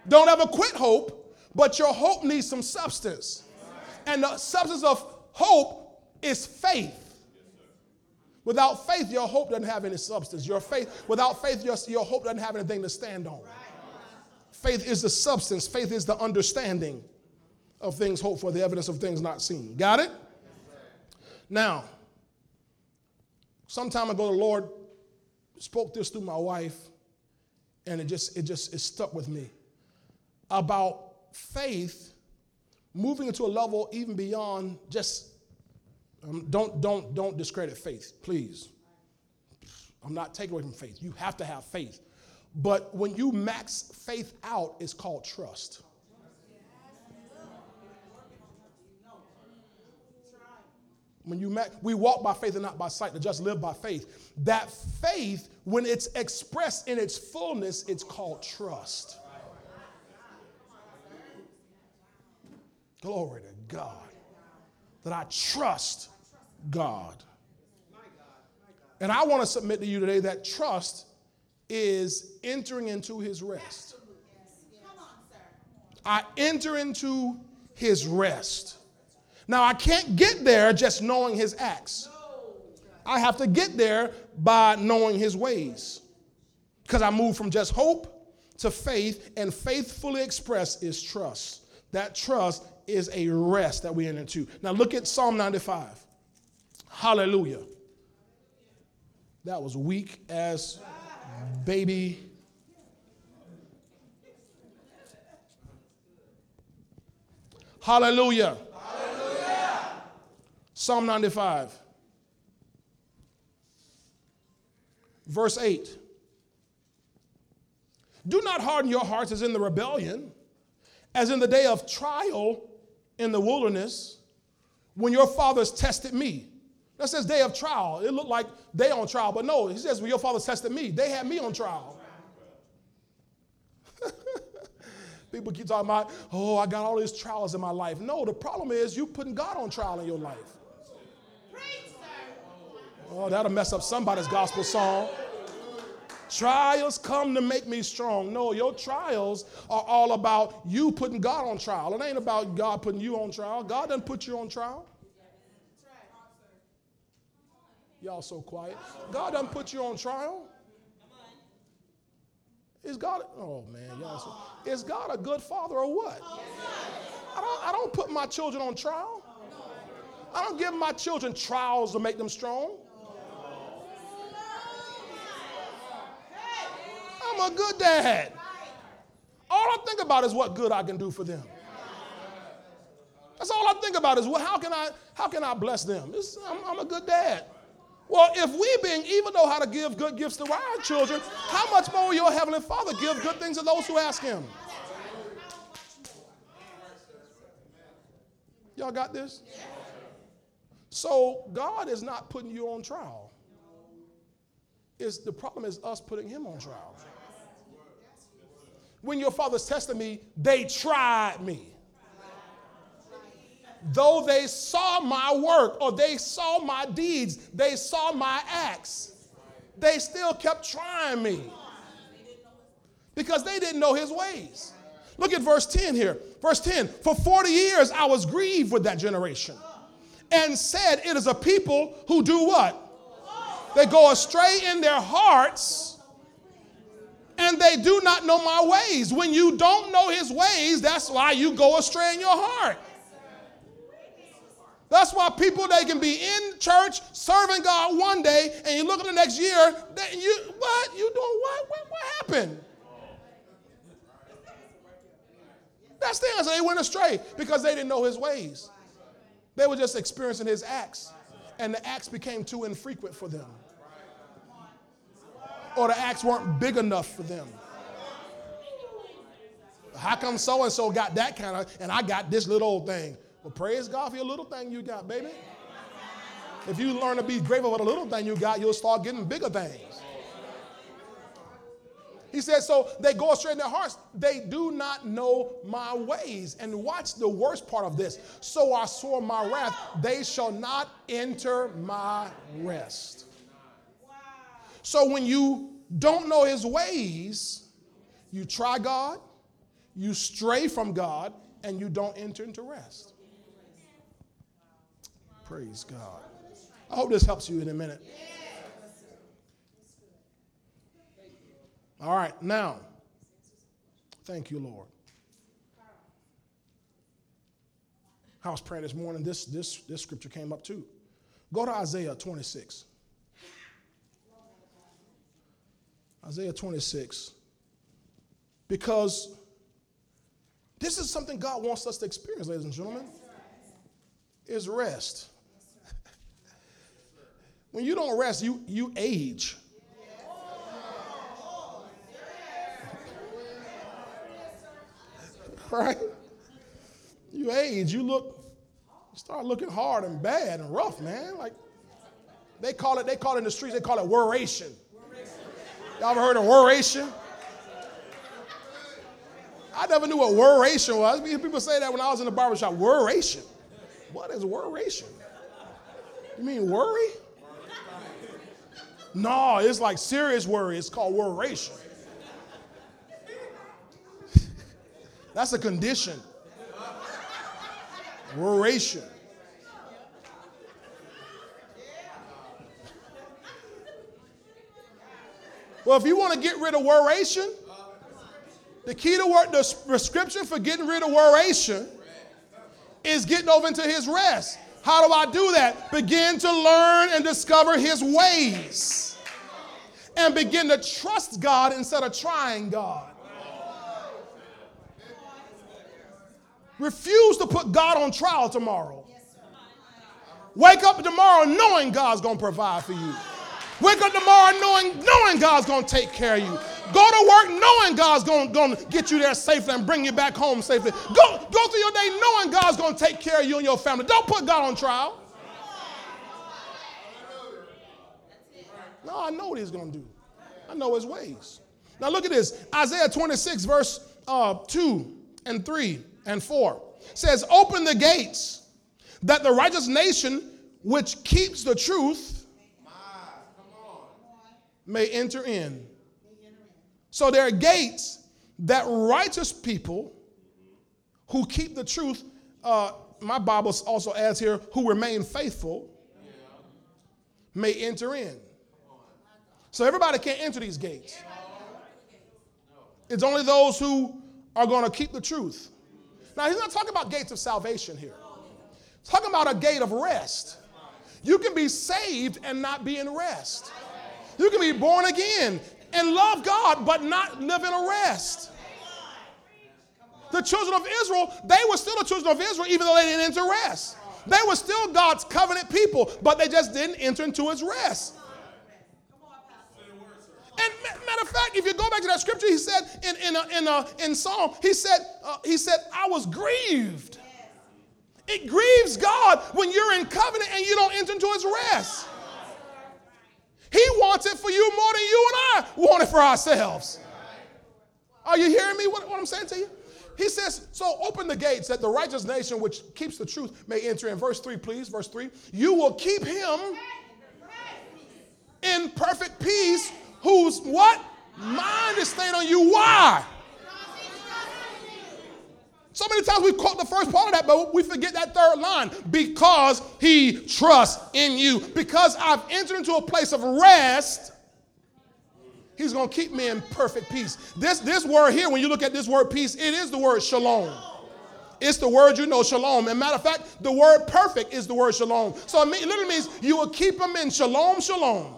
Don't ever quit hope, but your hope needs some substance. And the substance of hope is faith. Without faith, your hope doesn't have any substance. Your faith, without faith, your, your hope doesn't have anything to stand on. Faith is the substance, faith is the understanding of things hoped for, the evidence of things not seen. Got it? Now, some time ago, the Lord spoke this through my wife, and it just it just it stuck with me about faith moving into a level even beyond just um, don't, don't, don't discredit faith, please. I'm not taking away from faith. You have to have faith. But when you max faith out, it's called trust. When you max, we walk by faith and not by sight, to just live by faith. That faith, when it's expressed in its fullness, it's called trust. Glory to God. That I trust God. And I want to submit to you today that trust is entering into his rest. I enter into his rest. Now, I can't get there just knowing his acts. I have to get there by knowing his ways. Because I move from just hope to faith, and faithfully expressed is trust. That trust is a rest that we enter into. Now, look at Psalm 95. Hallelujah. That was weak as baby. Hallelujah. Hallelujah. Psalm 95, verse 8. Do not harden your hearts as in the rebellion, as in the day of trial in the wilderness, when your fathers tested me that says day of trial. It looked like they on trial, but no, he says, well, your father tested me. They had me on trial. People keep talking about, oh, I got all these trials in my life. No, the problem is you putting God on trial in your life. Oh, that'll mess up somebody's gospel song. Trials come to make me strong. No, your trials are all about you putting God on trial. It ain't about God putting you on trial. God doesn't put you on trial. Y'all so quiet. God doesn't put you on trial. Is God, oh man, y'all so, is God a good father or what? I don't, I don't put my children on trial. I don't give my children trials to make them strong. I'm a good dad. All I think about is what good I can do for them. That's all I think about is well, how can I how can I bless them? I'm, I'm a good dad. Well, if we being evil know how to give good gifts to our children, how much more will your heavenly Father give good things to those who ask him? Y'all got this? So God is not putting you on trial. It's, the problem is us putting him on trial. When your fathers testing me, they tried me though they saw my work or they saw my deeds, they saw my acts, they still kept trying me because they didn't know his ways. Look at verse 10 here. Verse 10 For 40 years I was grieved with that generation and said, It is a people who do what? They go astray in their hearts, and they do not know my ways. When you don't know his ways, that's why you go astray in your heart. That's why people they can be in church serving God one day, and you look at the next year, they, you what you doing? What? What, what happened? That's the answer. They went astray because they didn't know his ways. They were just experiencing his acts, and the acts became too infrequent for them, or the acts weren't big enough for them. How come so and so got that kind of, and I got this little old thing? Well, praise God for your little thing you got, baby. If you learn to be grateful for the little thing you got, you'll start getting bigger things. He said, so they go astray in their hearts. They do not know my ways. And watch the worst part of this. So I swore my wrath, they shall not enter my rest. So when you don't know his ways, you try God, you stray from God, and you don't enter into rest. Praise God. I hope this helps you in a minute. All right, now, thank you, Lord. I was praying this morning, this, this, this scripture came up too. Go to Isaiah 26. Isaiah 26. Because this is something God wants us to experience, ladies and gentlemen, is rest. When you don't rest, you, you age. right? You age, you look, you start looking hard and bad and rough, man. Like they call it, they call it in the streets, they call it worration. Y'all ever heard of worration? I never knew what worration was. People say that when I was in the barbershop. Worration. What is worration? You mean worry? No, it's like serious worry. It's called worration. That's a condition. Worration. Well, if you want to get rid of worration, the key to work, the prescription for getting rid of worration is getting over into his rest. How do I do that? Begin to learn and discover his ways. And begin to trust God instead of trying God. Refuse to put God on trial tomorrow. Wake up tomorrow knowing God's going to provide for you. Wake up tomorrow knowing, knowing God's going to take care of you. Go to work knowing God's going, to get you there safely and bring you back home safely. Go, go through your day knowing God's going to take care of you and your family. Don't put God on trial. No, I know what he's going to do. I know his ways. Now look at this. Isaiah 26, verse uh, 2 and 3 and 4 says, Open the gates that the righteous nation which keeps the truth may enter in. So there are gates that righteous people who keep the truth, uh, my Bible also adds here, who remain faithful, may enter in. So everybody can't enter these gates. It's only those who are going to keep the truth. Now, he's not talking about gates of salvation here. He's talking about a gate of rest. You can be saved and not be in rest. You can be born again and love God, but not live in a rest. The children of Israel, they were still the children of Israel, even though they didn't enter rest. They were still God's covenant people, but they just didn't enter into his rest. And matter of fact, if you go back to that scripture, he said in in a, in, a, in Psalm, he said uh, he said I was grieved. It grieves God when you're in covenant and you don't enter into His rest. He wants it for you more than you and I want it for ourselves. Are you hearing me? What, what I'm saying to you? He says, So open the gates that the righteous nation which keeps the truth may enter in. Verse 3, please. Verse 3. You will keep him in perfect peace whose what? Mind is stayed on you. Why? So many times we quote the first part of that, but we forget that third line. Because he trusts in you. Because I've entered into a place of rest, he's going to keep me in perfect peace. This, this word here, when you look at this word peace, it is the word shalom. It's the word you know, shalom. And matter of fact, the word perfect is the word shalom. So it literally means you will keep him in shalom, shalom.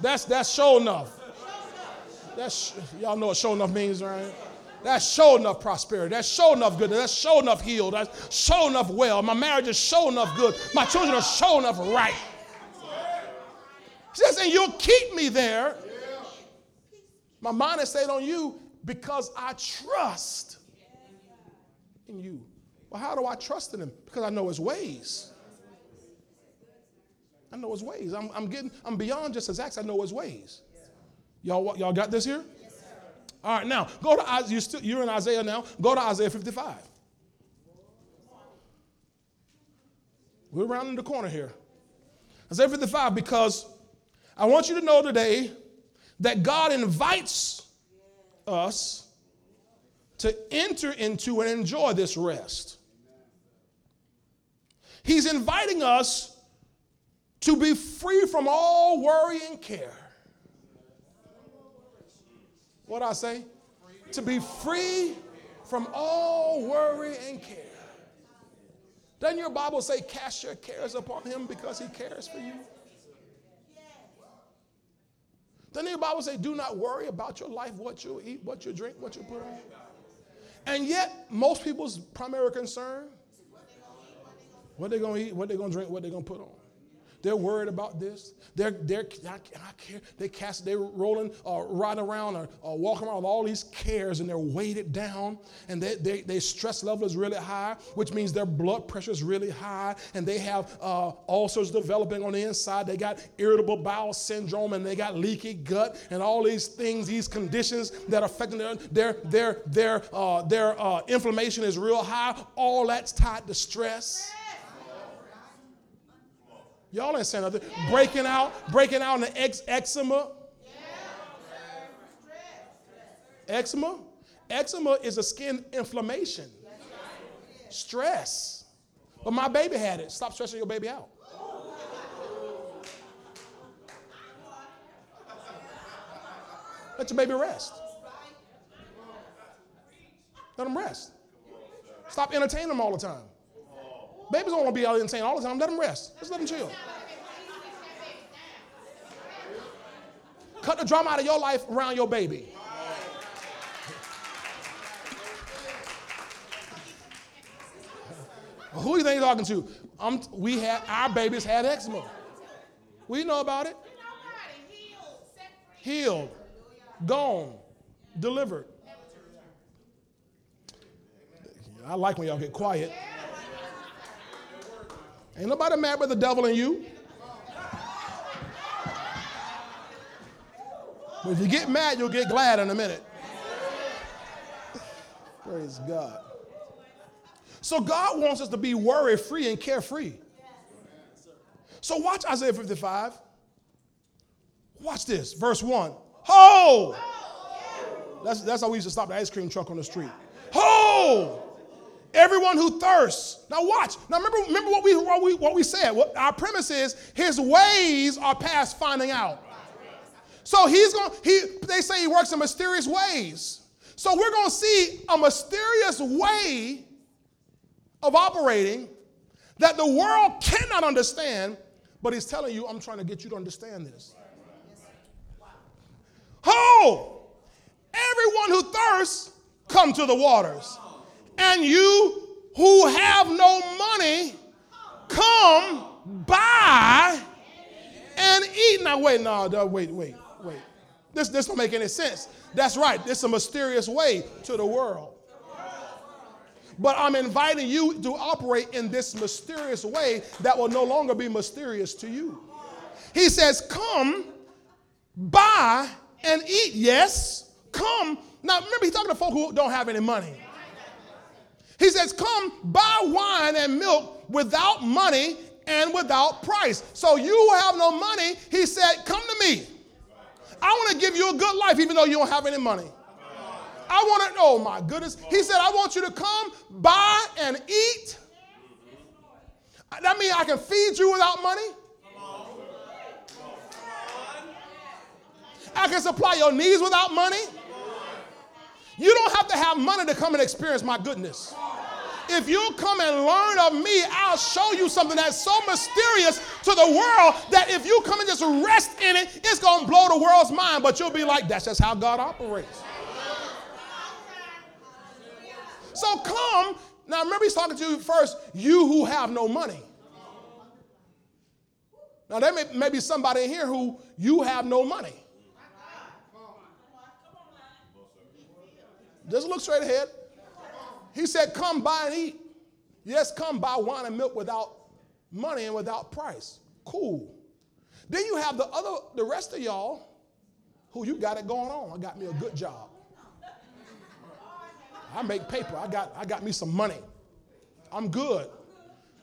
That's that's show enough. That's y'all know what show enough means, right? That's show enough prosperity. That's show enough goodness. That's show enough healed. That's show enough well. My marriage is show enough good. My children are show enough right. She says, and you'll keep me there. My mind is stayed on you because I trust in you. Well, how do I trust in him? Because I know his ways. I know his ways. I'm, I'm getting, I'm beyond just his acts. I know his ways. Y'all, y'all got this here? All right, now go to Isaiah. You're, still, you're in Isaiah now. Go to Isaiah 55. We're rounding the corner here. Isaiah 55 because I want you to know today that God invites us to enter into and enjoy this rest. He's inviting us to be free from all worry and care. What I say? To be free from all worry and care. Doesn't your Bible say, cast your cares upon him because he cares for you? Doesn't your Bible say, do not worry about your life, what you eat, what you drink, what you put on? And yet, most people's primary concern, what they're going to eat, what they're going to drink, what they're going to put on. They're worried about this. They're, they're I, I care. They cast, they're rolling, uh, riding around or, or walking around with all these cares and they're weighted down and they, they, their stress level is really high, which means their blood pressure is really high and they have uh, ulcers developing on the inside. They got irritable bowel syndrome and they got leaky gut and all these things, these conditions that are affecting their, their, their, their, uh, their uh, inflammation is real high. All that's tied to stress. Y'all ain't saying nothing. Breaking out, breaking out in the ex- eczema. Eczema? Eczema is a skin inflammation. Stress. But my baby had it. Stop stressing your baby out. Let your baby rest. Let them rest. Stop entertaining them all the time. Babies don't want to be out insane all the time. Let them rest. Just let them chill. Cut the drama out of your life around your baby. Who do you think talking to? Um, we had our babies had eczema. We know about it. Healed, gone, delivered. I like when y'all get quiet. Ain't nobody mad with the devil in you. But if you get mad, you'll get glad in a minute. Praise God. So God wants us to be worry free and carefree. So watch Isaiah 55. Watch this, verse 1. Ho! That's, that's how we used to stop the ice cream truck on the street. Ho! Everyone who thirsts. Now watch. Now remember, remember what we what we what we said. What our premise is his ways are past finding out. So he's going he they say he works in mysterious ways. So we're going to see a mysterious way of operating that the world cannot understand, but he's telling you, I'm trying to get you to understand this. Ho! Everyone who thirsts, come to the waters. And you who have no money, come buy and eat. Now, wait, no, no wait, wait, wait. This, this don't make any sense. That's right. This is a mysterious way to the world. But I'm inviting you to operate in this mysterious way that will no longer be mysterious to you. He says, Come, buy, and eat. Yes, come. Now, remember, he's talking to folk who don't have any money. He says, Come buy wine and milk without money and without price. So you have no money, he said, Come to me. I want to give you a good life even though you don't have any money. I want to, oh my goodness. He said, I want you to come, buy, and eat. That means I can feed you without money. I can supply your needs without money. You don't have to have money to come and experience my goodness. If you come and learn of me, I'll show you something that's so mysterious to the world that if you come and just rest in it, it's going to blow the world's mind. But you'll be like, that's just how God operates. So come. Now remember, he's talking to you first, you who have no money. Now, there may, may be somebody here who you have no money. Just look straight ahead. He said, Come buy and eat. Yes, come buy wine and milk without money and without price. Cool. Then you have the other, the rest of y'all who you got it going on. I got me a good job. I make paper. I got, I got me some money. I'm good.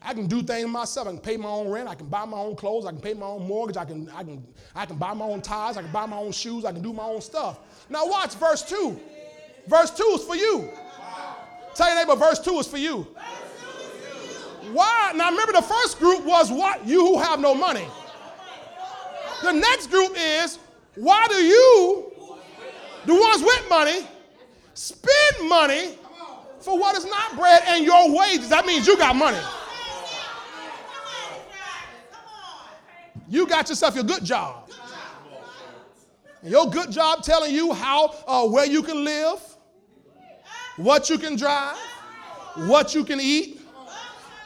I can do things myself. I can pay my own rent. I can buy my own clothes. I can pay my own mortgage. I can, I can, I can buy my own ties. I can buy my own shoes. I can do my own stuff. Now watch verse 2. Verse 2 is for you. Tell your neighbor, verse 2 is for you. Why? Now remember, the first group was what? You who have no money. The next group is why do you, the ones with money, spend money for what is not bread and your wages? That means you got money. You got yourself your good job. Your good job telling you how, uh, where you can live, what you can drive, what you can eat,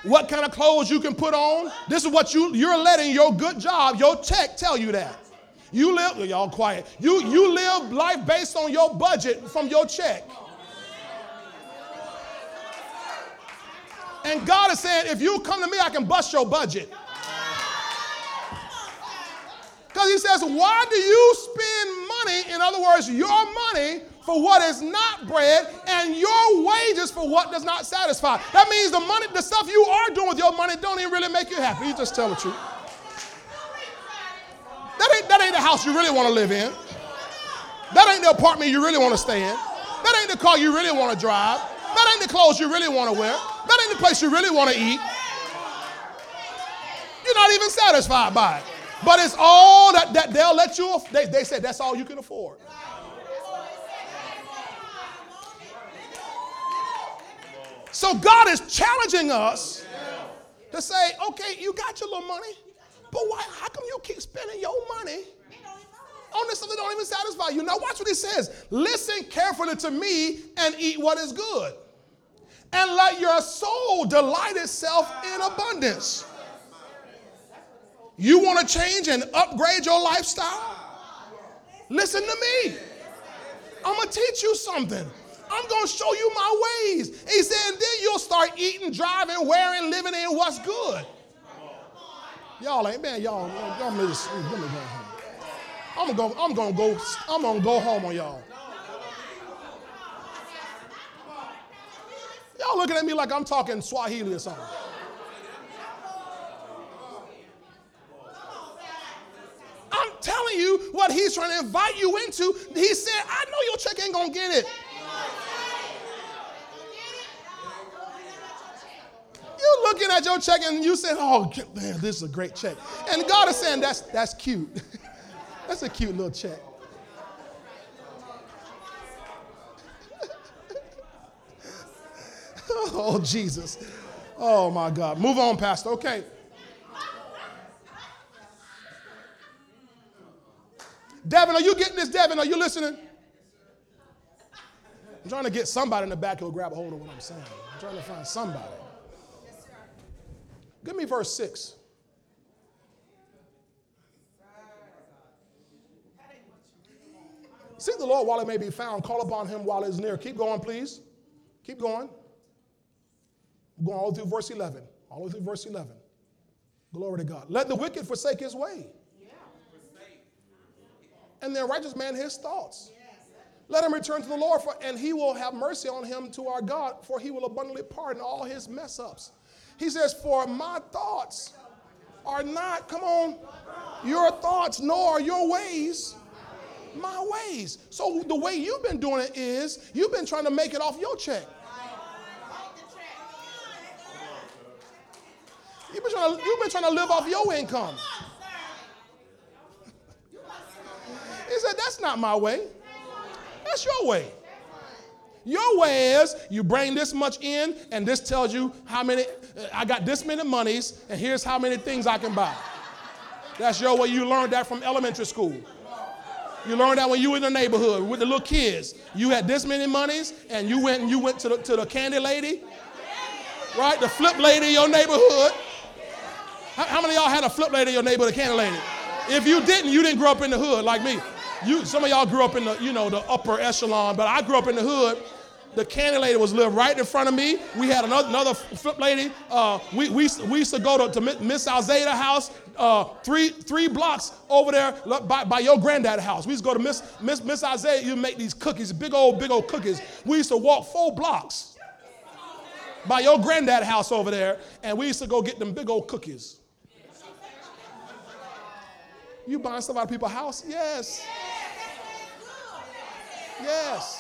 what kind of clothes you can put on. This is what you, you're letting your good job, your check tell you that. You live, y'all quiet. You, you live life based on your budget from your check. And God is saying, if you come to me, I can bust your budget. Because he says, why do you spend money, in other words, your money, for what is not bread and your wages for what does not satisfy? That means the money, the stuff you are doing with your money don't even really make you happy. You just tell the truth. That ain't, that ain't the house you really want to live in. That ain't the apartment you really want to stay in. That ain't the car you really want to drive. That ain't the clothes you really want to wear. That ain't the place you really want to eat. You're not even satisfied by it. But it's all that, that they'll let you, they, they said that's all you can afford. So God is challenging us to say, okay, you got your little money, but why, how come you keep spending your money on this stuff that don't even satisfy you? Now watch what he says. Listen carefully to me and eat what is good. And let your soul delight itself in abundance. You want to change and upgrade your lifestyle? Listen to me. I'm going to teach you something. I'm going to show you my ways. He said, and then you'll start eating, driving, wearing, living in what's good. Y'all ain't, man, y'all, y'all me, let me go home. I'm gonna I'm gonna go, I'm gonna go home on y'all. Y'all looking at me like I'm talking Swahili or something. I'm telling you what he's trying to invite you into. He said, I know your check ain't gonna get it. You looking at your check and you said, "Oh man, this is a great check," and God is saying, "That's that's cute. that's a cute little check." oh Jesus! Oh my God! Move on, Pastor. Okay. Devin, are you getting this? Devin, are you listening? I'm trying to get somebody in the back who'll grab a hold of what I'm saying. I'm trying to find somebody. Give me verse 6. Seek the Lord while it may be found. Call upon him while is near. Keep going, please. Keep going. Going all through verse 11. All the way through verse 11. Glory to God. Let the wicked forsake his way. And the righteous man his thoughts. Let him return to the Lord, for, and he will have mercy on him to our God, for he will abundantly pardon all his mess ups. He says, For my thoughts are not, come on, your thoughts, nor your ways My ways. So the way you've been doing it is you've been trying to make it off your check. You've been trying to, you've been trying to live off your income. He said, That's not my way. That's your way. Your way is you bring this much in, and this tells you how many, uh, I got this many monies, and here's how many things I can buy. That's your way. You learned that from elementary school. You learned that when you were in the neighborhood with the little kids. You had this many monies, and you went and you went to the, to the candy lady, right? The flip lady in your neighborhood. How, how many y'all had a flip lady in your neighborhood, a candy lady? If you didn't, you didn't grow up in the hood like me. You, some of y'all grew up in the, you know, the upper echelon, but I grew up in the hood the candy lady was lived right in front of me. We had another, another flip lady. Uh, we, we, we used to go to, to Miss Alzada house, uh, three, three blocks over there by, by your granddad's house. We used to go to Miss, Miss, Miss Isaiah, you make these cookies, big old, big old cookies. We used to walk four blocks by your granddad's house over there, and we used to go get them big old cookies. You buying stuff out of people's house? Yes. Yes.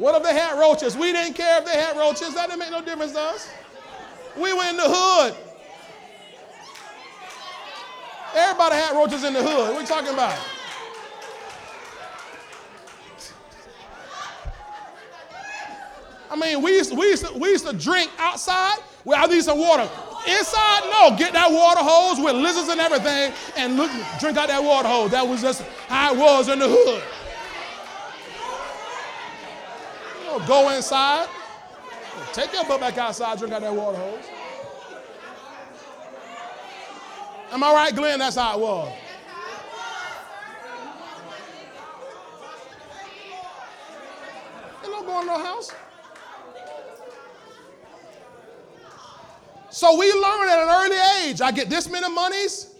What if they had roaches? We didn't care if they had roaches. That didn't make no difference to us. We were in the hood. Everybody had roaches in the hood. What are you talking about? I mean, we used, to, we, used to, we used to drink outside. Well, I need some water. Inside, no. Get that water hose with lizards and everything and look, drink out that water hose. That was just how it was in the hood. Go inside. Take your butt back outside, drink out that water hose. Am I right, Glenn? That's how it was. Ain't going to no house. So we learn at an early age. I get this many monies,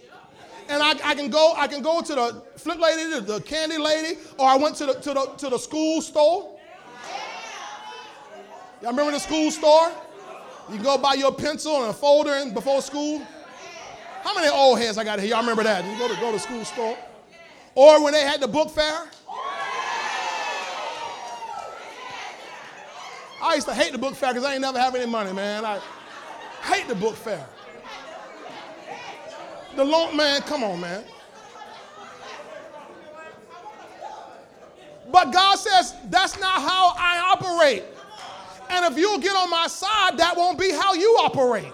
and I, I, can go. I can go to the flip lady, the, the candy lady, or I went to the to the to the school store. Y'all remember the school store? You can go buy your pencil and a folder in before school. How many old heads I got here? Y'all remember that? You go to go to school store. Or when they had the book fair. I used to hate the book fair because I ain't never have any money, man. I hate the book fair. The long man, come on, man. But God says that's not how I operate. And if you'll get on my side, that won't be how you operate.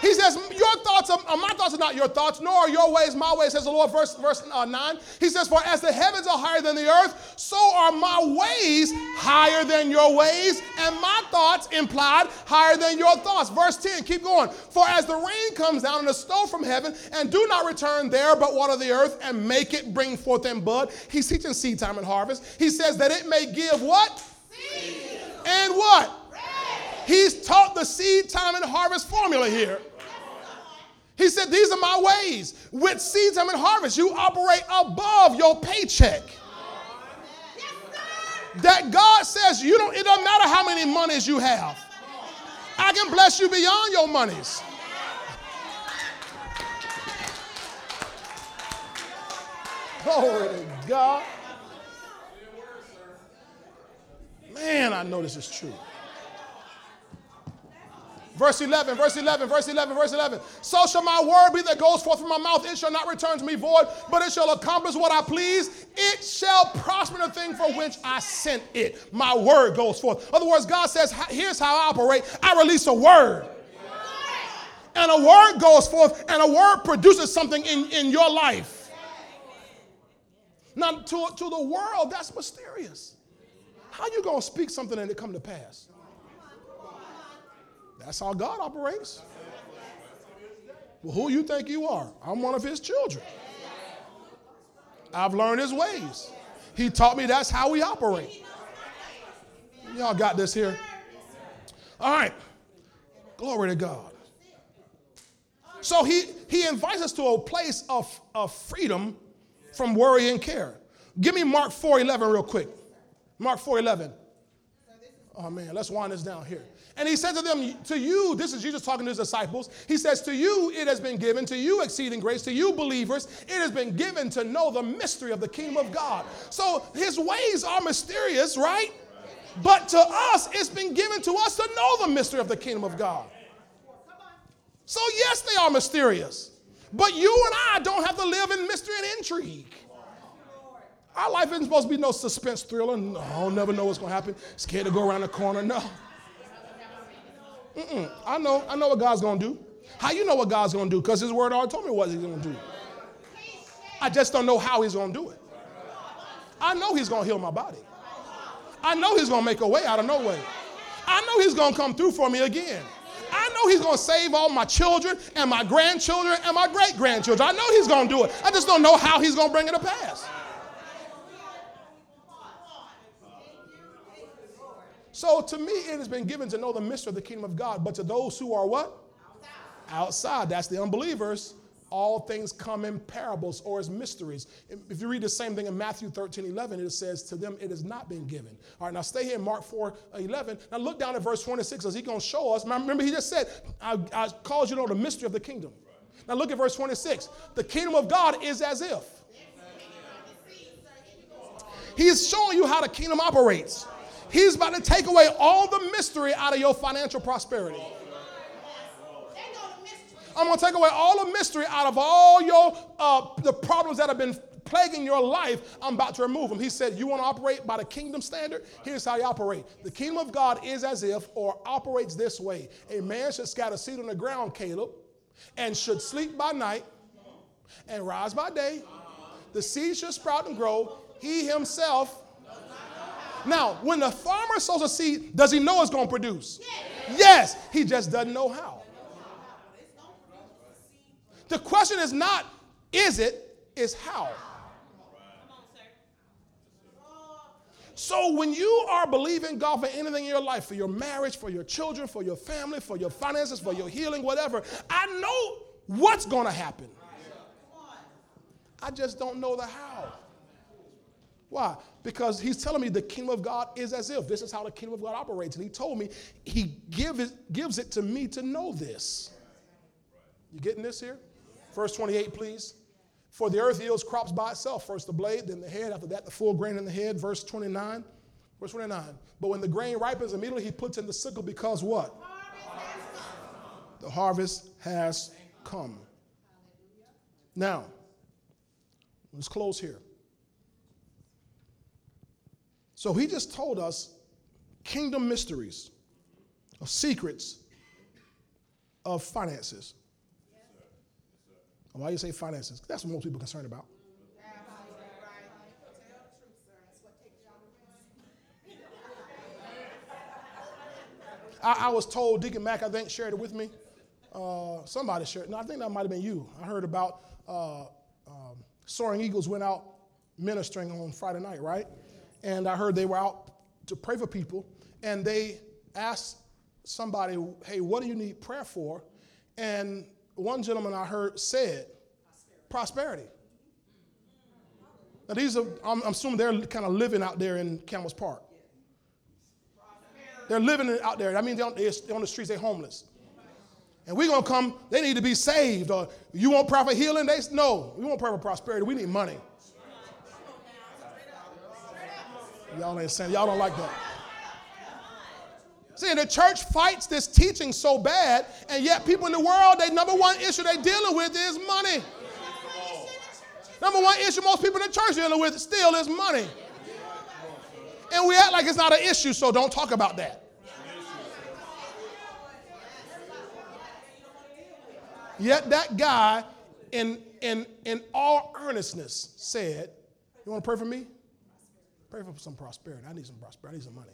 He says, Your thoughts are, my thoughts are not your thoughts, nor are your ways my ways, says the Lord, verse, verse uh, 9. He says, For as the heavens are higher than the earth, so are my ways higher than your ways, and my thoughts implied higher than your thoughts. Verse 10, keep going. For as the rain comes down and the snow from heaven, and do not return there, but water the earth, and make it bring forth and bud. He's teaching seed time and harvest. He says that it may give what? Seed. And what? He's taught the seed time and harvest formula here. He said, These are my ways. With seed time and harvest, you operate above your paycheck. That God says you don't, it doesn't matter how many monies you have. I can bless you beyond your monies. Glory to God. Man, I know this is true. Verse 11, verse 11, verse 11, verse 11. So shall my word be that goes forth from my mouth. It shall not return to me void, but it shall accomplish what I please. It shall prosper the thing for which I sent it. My word goes forth. In other words, God says, here's how I operate. I release a word. And a word goes forth, and a word produces something in, in your life. Now, to, to the world, that's mysterious. How you going to speak something and it come to pass? That's how God operates. Well, who you think you are? I'm one of his children. I've learned his ways. He taught me that's how we operate. Y'all got this here? All right. Glory to God. So he, he invites us to a place of, of freedom from worry and care. Give me Mark 4 11 real quick. Mark 4 11. Oh man, let's wind this down here. And he said to them, To you, this is Jesus talking to his disciples. He says, To you it has been given, to you exceeding grace, to you believers, it has been given to know the mystery of the kingdom of God. So his ways are mysterious, right? But to us, it's been given to us to know the mystery of the kingdom of God. So, yes, they are mysterious. But you and I don't have to live in mystery and intrigue. Our life isn't supposed to be no suspense thriller. No, I'll never know what's going to happen. Scared to go around the corner. No. Mm-mm. I know. I know what God's to do. How you know what God's to do? Because His Word already told me what He's to do. I just don't know how He's to do it. I know He's to heal my body. I know He's to make a way out of no way. I know He's to come through for me again. I know He's to save all my children and my grandchildren and my great grandchildren. I know He's to do it. I just don't know how He's to bring it to pass. So to me, it has been given to know the mystery of the kingdom of God. But to those who are what? Outside. Outside. That's the unbelievers. All things come in parables or as mysteries. If you read the same thing in Matthew 13, 11, it says, To them it has not been given. All right, now stay here in Mark 4, 11. Now look down at verse 26 as he's going to show us. Remember, he just said, I, I caused you to know the mystery of the kingdom. Now look at verse 26. The kingdom of God is as if. He's showing you how the kingdom operates. He's about to take away all the mystery out of your financial prosperity. I'm going to take away all the mystery out of all your uh, the problems that have been plaguing your life. I'm about to remove them. He said, "You want to operate by the kingdom standard? Here's how you operate. The kingdom of God is as if, or operates this way: a man should scatter seed on the ground, Caleb, and should sleep by night and rise by day. The seed should sprout and grow. He himself." Now, when the farmer sows a seed, does he know it's going to produce? Yes. yes. He just doesn't know how. The question is not, is it, is how. So when you are believing God for anything in your life, for your marriage, for your children, for your family, for your finances, for your healing, whatever, I know what's going to happen. I just don't know the how. Why? Because he's telling me the kingdom of God is as if. This is how the kingdom of God operates. And he told me he give it, gives it to me to know this. You getting this here? Verse 28, please. For the earth yields crops by itself. First the blade, then the head. After that, the full grain in the head. Verse 29. Verse 29. But when the grain ripens, immediately he puts in the sickle because what? The harvest has come. Now, let's close here. So he just told us kingdom mysteries, of secrets of finances. Why you say finances? That's what most people are concerned about. I, I, was told, Deacon Mack, I think, shared it with me. Uh, somebody shared. It. No, I think that might have been you. I heard about uh, um, Soaring Eagles went out ministering on Friday night, right? And I heard they were out to pray for people, and they asked somebody, "Hey, what do you need prayer for?" And one gentleman I heard said, prosperity. prosperity. Now, these are, I'm, I'm assuming they're kind of living out there in Campbell Park. They're living out there. I mean, they're on, they're on the streets, they're homeless. And we're going to come, they need to be saved. Or you want prayer for healing? They No, we want prayer for prosperity. We need money. Y'all ain't saying, y'all don't like that. See, the church fights this teaching so bad, and yet people in the world, their number one issue they're dealing with is money. Number one issue most people in the church dealing with still is money. And we act like it's not an issue, so don't talk about that. Yet that guy, in, in, in all earnestness, said, You want to pray for me? Pray for some prosperity. I need some prosperity. I need some money.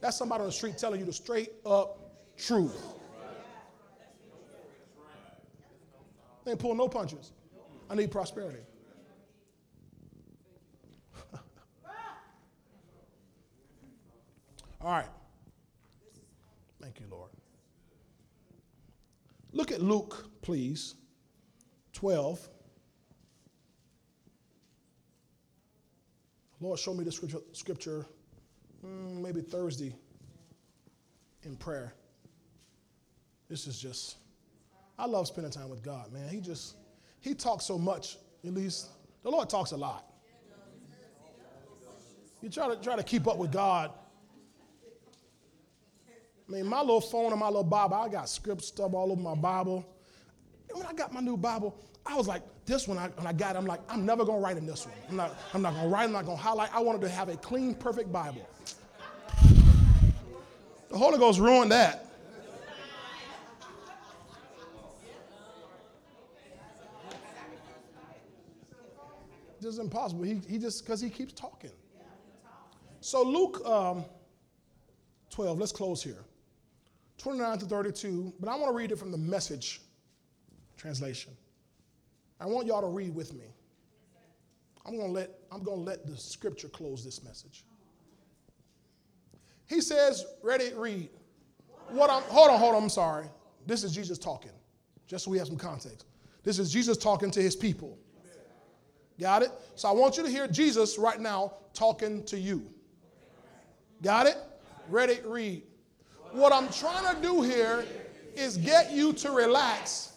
That's somebody on the street telling you the straight up truth. They ain't pull no punches. I need prosperity. All right. Thank you, Lord. Look at Luke, please, 12. Lord, show me the scripture, scripture mm, maybe Thursday in prayer. This is just, I love spending time with God, man. He just, he talks so much, at least. The Lord talks a lot. You try to try to keep up with God. I mean, my little phone and my little Bible, I got script stuff all over my Bible. And when I got my new Bible, I was like, this one, I, when I got it, I'm like, I'm never gonna write in this one. I'm not, I'm not gonna write, I'm not gonna highlight. I wanted to have a clean, perfect Bible. The Holy Ghost ruined that. This is impossible. He, he just, because he keeps talking. So, Luke um, 12, let's close here. 29 to 32, but I want to read it from the message translation. I want y'all to read with me. I'm going to let I'm going to let the scripture close this message. He says, ready, read. What I'm hold on, hold on, I'm sorry. This is Jesus talking. Just so we have some context. This is Jesus talking to his people. Got it? So I want you to hear Jesus right now talking to you. Got it? Ready, read. What I'm trying to do here is get you to relax,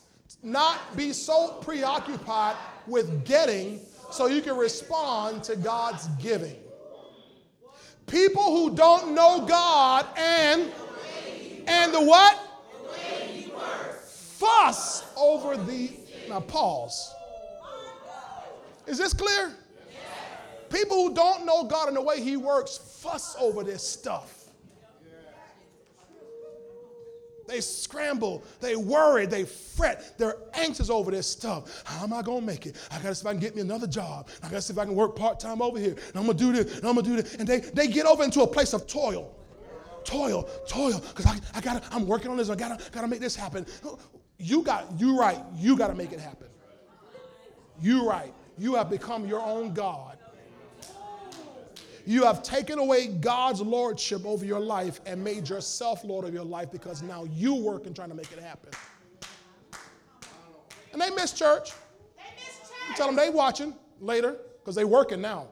not be so preoccupied with getting so you can respond to God's giving. People who don't know God and and the what? Fuss over the now pause. Is this clear? People who don't know God and the way He works fuss over this stuff. They scramble, they worry, they fret, they're anxious over this stuff. How am I gonna make it? I gotta see if I can get me another job. I gotta see if I can work part-time over here. And I'm gonna do this, and I'm gonna do this. And they, they get over into a place of toil. Toil, toil, because I, I gotta, I'm working on this, I gotta, gotta make this happen. You got, you right, you gotta make it happen. You right. You have become your own God. You have taken away God's lordship over your life and made yourself Lord of your life because now you work and trying to make it happen. And they miss church. You tell them they watching later because they working now.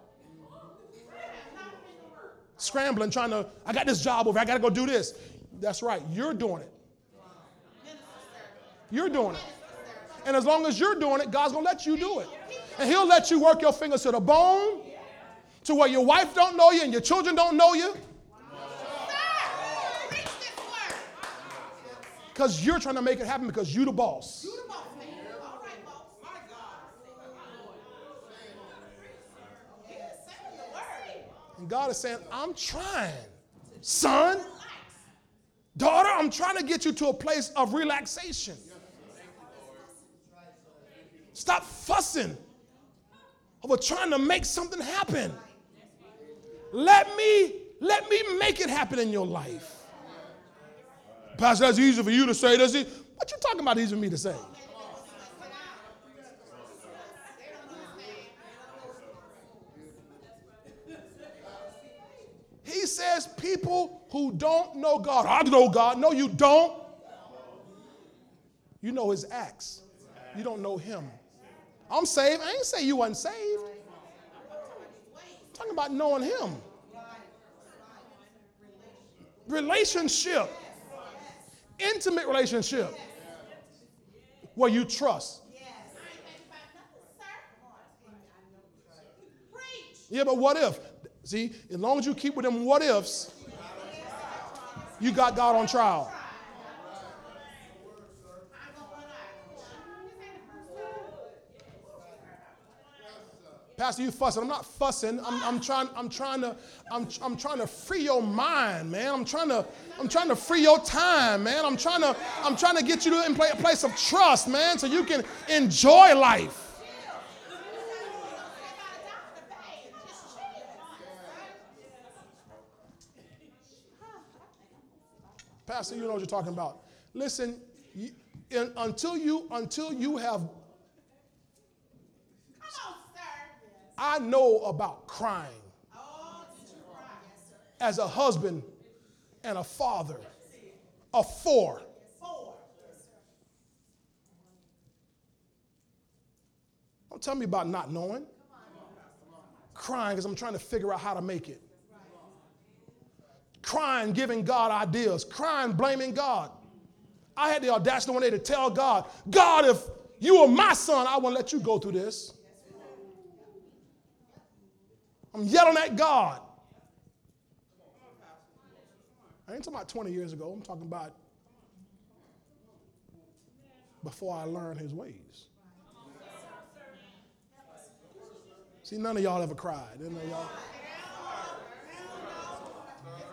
Scrambling, trying to, I got this job over, I got to go do this. That's right, you're doing it. You're doing it. And as long as you're doing it, God's going to let you do it. And he'll let you work your fingers to the bone to where your wife don't know you and your children don't know you. Because you're trying to make it happen because you the boss. You the boss, man. All right, boss. My God. And God is saying, I'm trying, son, daughter, I'm trying to get you to a place of relaxation. Stop fussing over trying to make something happen. Let me let me make it happen in your life. Pastor, that's easy for you to say. Does it? What you talking about? Easy for me to say. He says people who don't know God. I know God. No, you don't. You know his acts. You don't know him. I'm saved. I ain't say you wasn't saved. Talking about knowing him. Relationship. Intimate relationship. Where you trust. Yeah, but what if? See, as long as you keep with them what ifs, you got God on trial. Pastor, you fussing. I'm not fussing. I'm, I'm trying, I'm trying to, I'm, I'm trying to free your mind, man. I'm trying to, I'm trying to free your time, man. I'm trying to, I'm trying to get you to a place of trust, man, so you can enjoy life. Pastor, you know what you're talking about. Listen, you, until you until you have I know about crying as a husband and a father of four. Don't tell me about not knowing. Crying because I'm trying to figure out how to make it. crying, giving God ideas, crying, blaming God. I had the audacity one day to tell God, God, if you were my son, I wouldn't let you go through this. I'm yelling at God. I ain't talking about 20 years ago. I'm talking about before I learned his ways. See, none of y'all ever cried. None of y'all,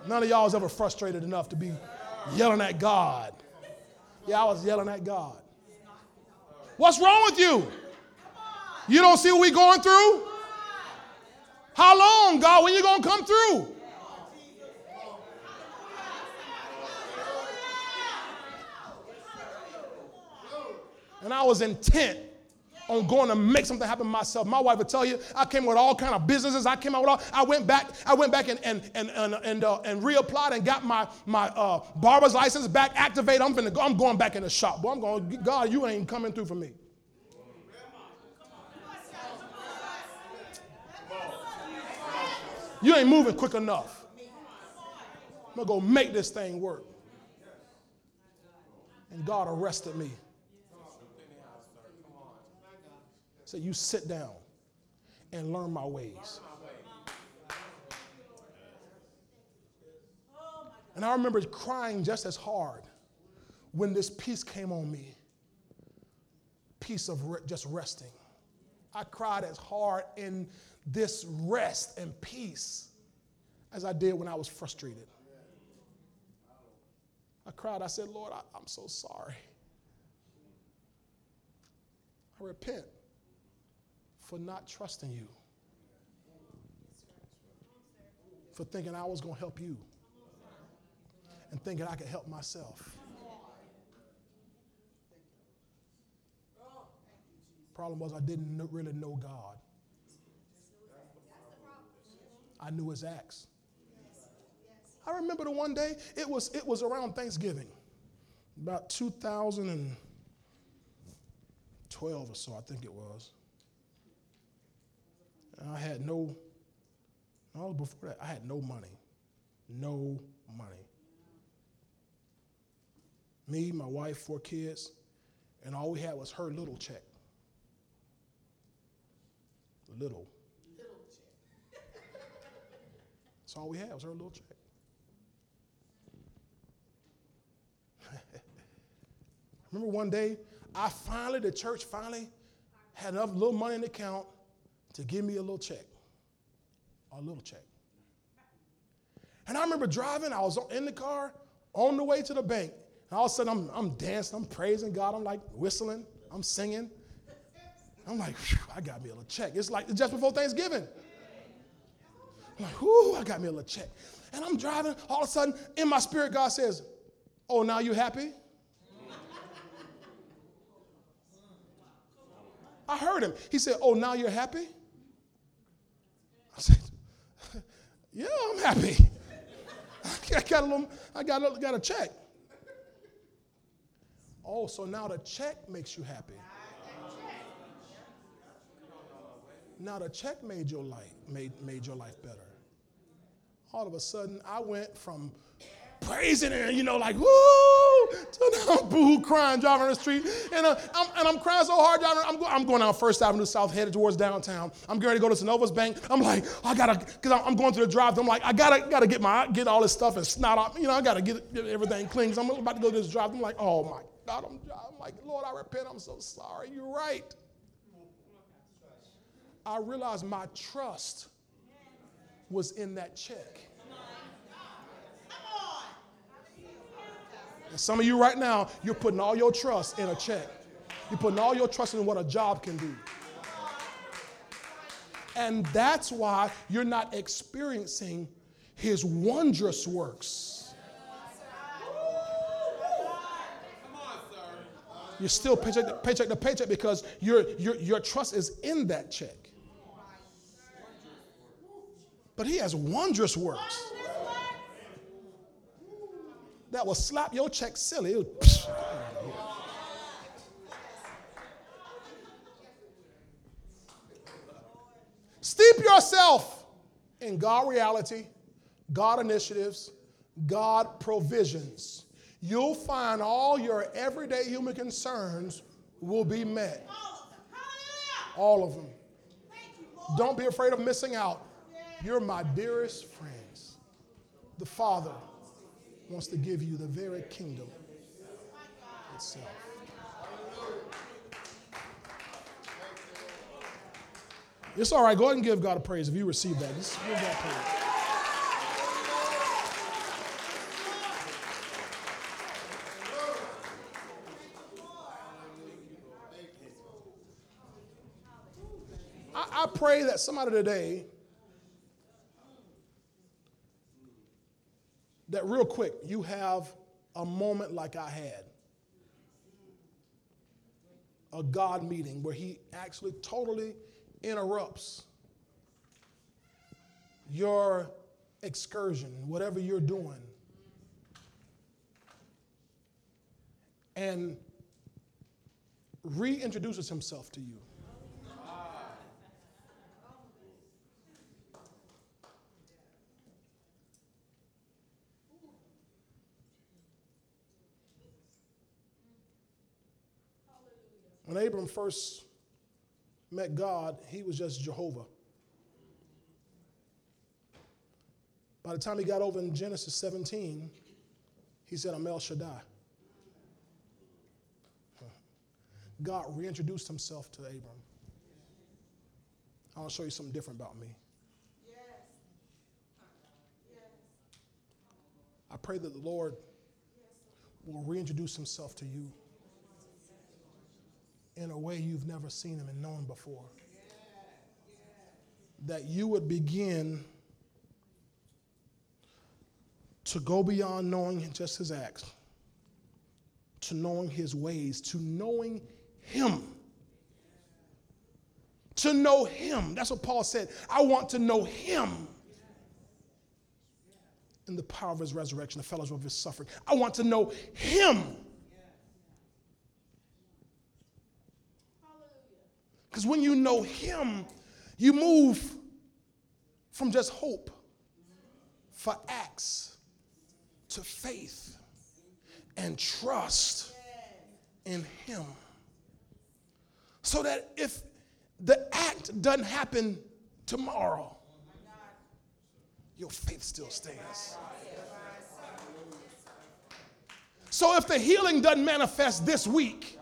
none of y'all was ever frustrated enough to be yelling at God. Yeah, I was yelling at God. What's wrong with you? You don't see what we're going through? How long, God? When you gonna come through? And I was intent on going to make something happen myself. My wife would tell you, I came with all kind of businesses. I came out with all, I went back, I went back and and and and and, uh, and reapplied and got my my uh, barber's license back activated. I'm gonna go, I'm going back in the shop. Boy, I'm going, God, you ain't coming through for me. You ain't moving quick enough. I'm gonna go make this thing work. And God arrested me. Said, You sit down and learn my ways. And I remember crying just as hard when this peace came on me peace of re- just resting. I cried as hard in this rest and peace as I did when I was frustrated. I cried, I said, Lord, I, I'm so sorry. I repent for not trusting you, for thinking I was going to help you, and thinking I could help myself. Problem was, I didn't really know God. I knew his acts. I remember the one day, it was, it was around Thanksgiving, about 2012 or so, I think it was. And I had no, no, before that, I had no money. No money. Me, my wife, four kids, and all we had was her little check. Little. That's all we had was her little check. Remember one day, I finally, the church finally had enough little money in the account to give me a little check. A little check. And I remember driving, I was in the car on the way to the bank. And all of a sudden, I'm, I'm dancing, I'm praising God, I'm like whistling, I'm singing. I'm like, I got me a little check. It's like just before Thanksgiving. I'm like, whoo, I got me a little check. And I'm driving, all of a sudden, in my spirit, God says, Oh, now you happy? I heard him. He said, Oh, now you're happy? I said, Yeah, I'm happy. I got a little, I got a, got a check. Oh, so now the check makes you happy. Now the check made your life made, made your life better. All of a sudden, I went from praising and you know like woo! to now boo crying driving the street. And, uh, I'm, and I'm crying so hard driving I'm, go, I'm going down First Avenue South headed towards downtown. I'm ready to go to Synovus Bank. I'm like I gotta because I'm going through the drive I'm like I gotta gotta get my get all this stuff and snot out you know I gotta get, get everything clean so I'm about to go to this drive I'm like oh my God I'm, I'm like Lord I repent. I'm so sorry. You're right. I realized my trust was in that check. And some of you right now, you're putting all your trust in a check. You're putting all your trust in what a job can do. And that's why you're not experiencing his wondrous works. You're still paycheck to paycheck, to paycheck because your, your, your trust is in that check. But he has wondrous works that will slap your check silly. Steep yourself in God reality, God initiatives, God provisions. You'll find all your everyday human concerns will be met. All of them. Don't be afraid of missing out. You're my dearest friends. The Father wants to give you the very kingdom itself. It's all right. Go ahead and give God a praise if you receive that. Just give God praise. I, I pray that somebody today that real quick you have a moment like I had. A God meeting where He actually totally interrupts your excursion, whatever you're doing, and reintroduces Himself to you. When Abram first met God, he was just Jehovah. By the time he got over in Genesis 17, he said, I'm El Shaddai. God reintroduced himself to Abram. I'll show you something different about me. I pray that the Lord will reintroduce himself to you in a way you've never seen him and known before. That you would begin to go beyond knowing just his acts, to knowing his ways, to knowing him. To know him. That's what Paul said. I want to know him in the power of his resurrection, the fellowship of his suffering. I want to know him. Because when you know Him, you move from just hope for acts to faith and trust in Him. So that if the act doesn't happen tomorrow, your faith still stands. So if the healing doesn't manifest this week,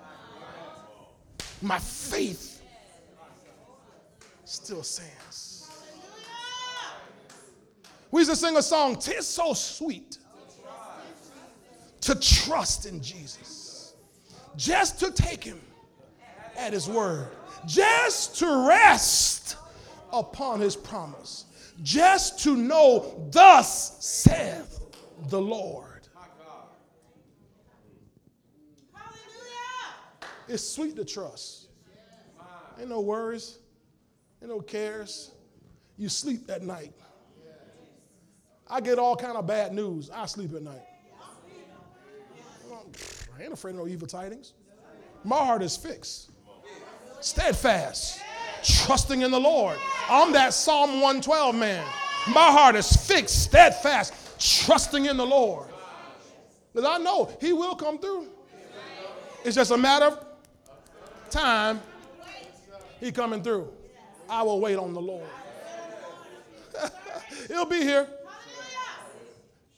my faith still stands. We used to sing a song, Tis so sweet to trust in Jesus, just to take him at his word, just to rest upon his promise, just to know, Thus saith the Lord. It's sweet to trust. Ain't no worries. Ain't no cares. You sleep at night. I get all kind of bad news. I sleep at night. I ain't afraid of no evil tidings. My heart is fixed, steadfast, trusting in the Lord. I'm that Psalm 112 man. My heart is fixed, steadfast, trusting in the Lord. Because I know He will come through. It's just a matter of time. He coming through. I will wait on the Lord. He'll be here.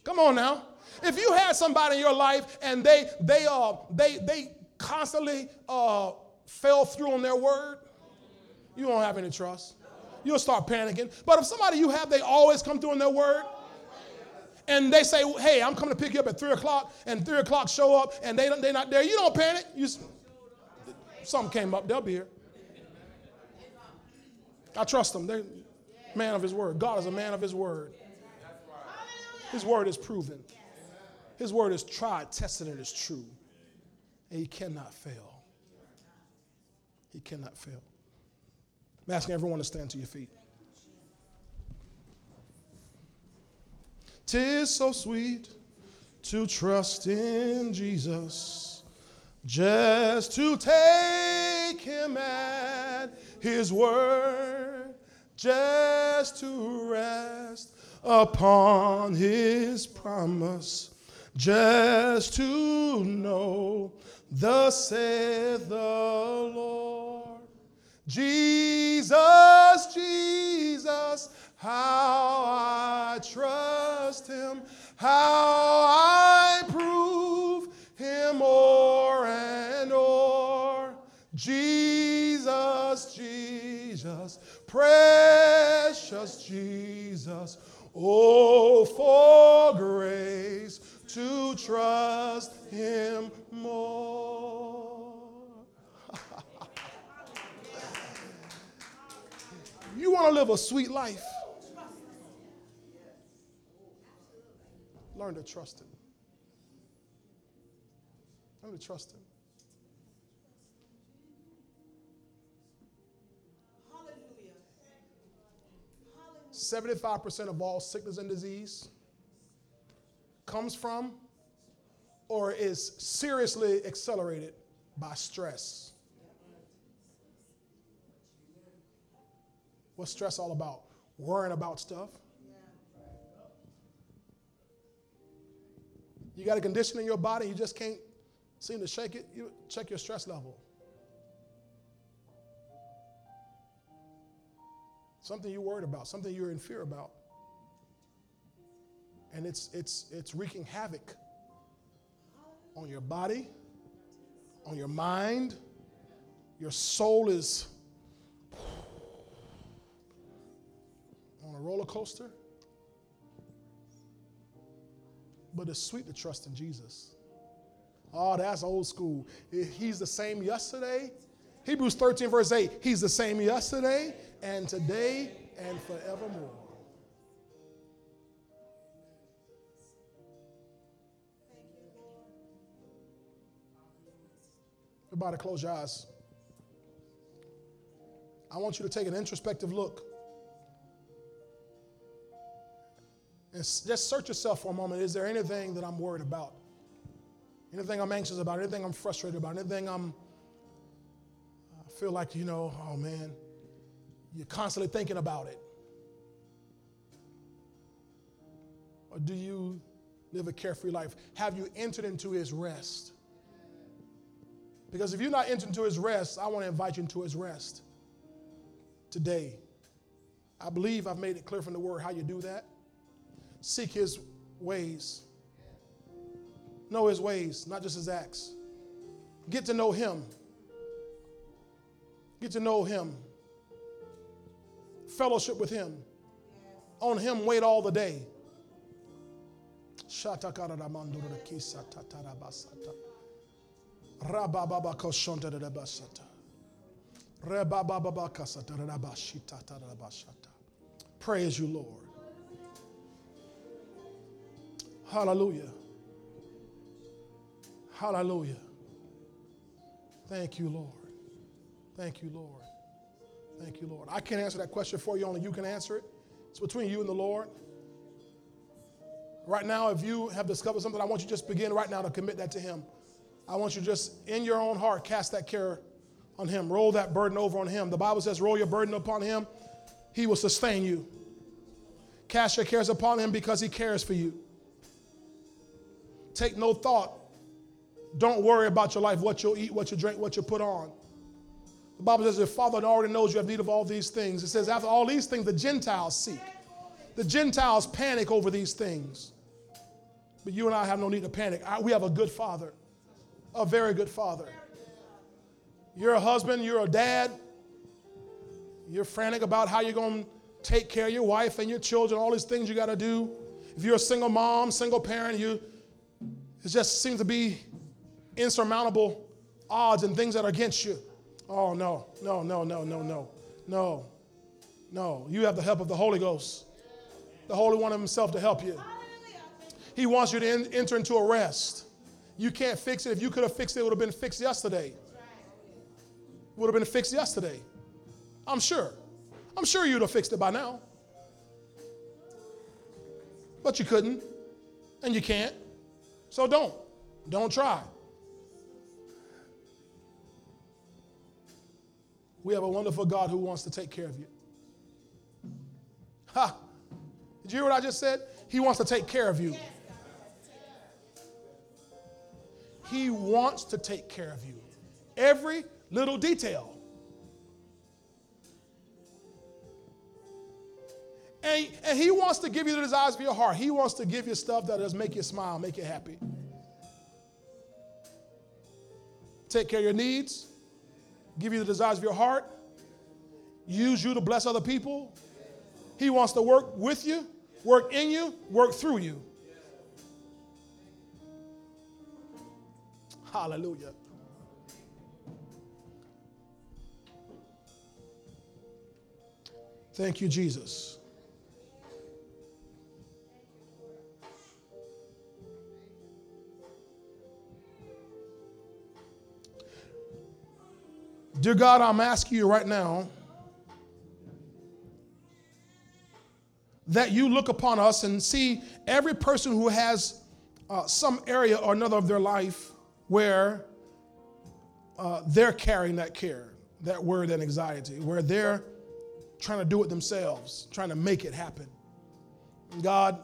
Come on now. If you had somebody in your life and they they uh they they constantly uh fell through on their word, you don't have any trust. You'll start panicking. But if somebody you have, they always come through on their word, and they say, "Hey, I'm coming to pick you up at three o'clock," and three o'clock show up, and they don't they're not there, you don't panic. You, something came up, they'll be here. I trust him. They're man of his word. God is a man of his word. His word is proven. His word is tried, tested, and is true. And he cannot fail. He cannot fail. I'm asking everyone to stand to your feet. Tis so sweet to trust in Jesus, just to take him at his word, just to rest upon his promise, just to know the saith the Lord. Jesus, Jesus, how I trust him, how I prove him o'er and o'er. Jesus, precious Jesus, oh, for grace to trust him more. you want to live a sweet life? Learn to trust him. Learn to trust him. 75% of all sickness and disease comes from or is seriously accelerated by stress. What's stress all about? Worrying about stuff. You got a condition in your body, you just can't seem to shake it. You check your stress level. Something you're worried about, something you're in fear about. And it's, it's, it's wreaking havoc on your body, on your mind. Your soul is on a roller coaster. But it's sweet to trust in Jesus. Oh, that's old school. He's the same yesterday. Hebrews 13, verse 8. He's the same yesterday, and today and forevermore. Everybody, close your eyes. I want you to take an introspective look. And just search yourself for a moment. Is there anything that I'm worried about? Anything I'm anxious about? Anything I'm frustrated about? Anything I'm I feel like, you know, oh man, you're constantly thinking about it? Or do you live a carefree life? Have you entered into his rest? Because if you're not entering into his rest, I want to invite you into his rest today. I believe I've made it clear from the word how you do that. Seek his ways. Know his ways, not just his acts. Get to know him. Get to know him fellowship with Him. On Him, wait all the day. Praise you, Lord. Hallelujah. Hallelujah. Thank you, Lord. Thank you, Lord. Thank you, Lord. I can't answer that question for you, only you can answer it. It's between you and the Lord. Right now, if you have discovered something, I want you to just begin right now to commit that to Him. I want you just in your own heart cast that care on Him. Roll that burden over on Him. The Bible says, roll your burden upon Him, He will sustain you. Cast your cares upon Him because He cares for you. Take no thought. Don't worry about your life, what you'll eat, what you drink, what you put on. The Bible says, Your Father already knows you have need of all these things. It says, After all these things, the Gentiles seek. The Gentiles panic over these things. But you and I have no need to panic. we have a good Father, a very good Father. You're a husband, you're a dad, you're frantic about how you're going to take care of your wife and your children, all these things you got to do. If you're a single mom, single parent, you it just seems to be insurmountable odds and things that are against you. Oh, no, no, no, no, no, no, no, no. You have the help of the Holy Ghost, the Holy One Himself to help you. He wants you to in, enter into a rest. You can't fix it. If you could have fixed it, it would have been fixed yesterday. Would have been fixed yesterday. I'm sure. I'm sure you'd have fixed it by now. But you couldn't, and you can't. So don't. Don't try. We have a wonderful God who wants to take care of you. Ha! Did you hear what I just said? He wants to take care of you. He wants to take care of you. Every little detail. And, and he wants to give you the desires of your heart. He wants to give you stuff that does make you smile, make you happy. Take care of your needs, give you the desires of your heart, use you to bless other people. He wants to work with you, work in you, work through you. Hallelujah. Thank you, Jesus. Dear God, I'm asking you right now that you look upon us and see every person who has uh, some area or another of their life where uh, they're carrying that care, that word, that anxiety, where they're trying to do it themselves, trying to make it happen. God,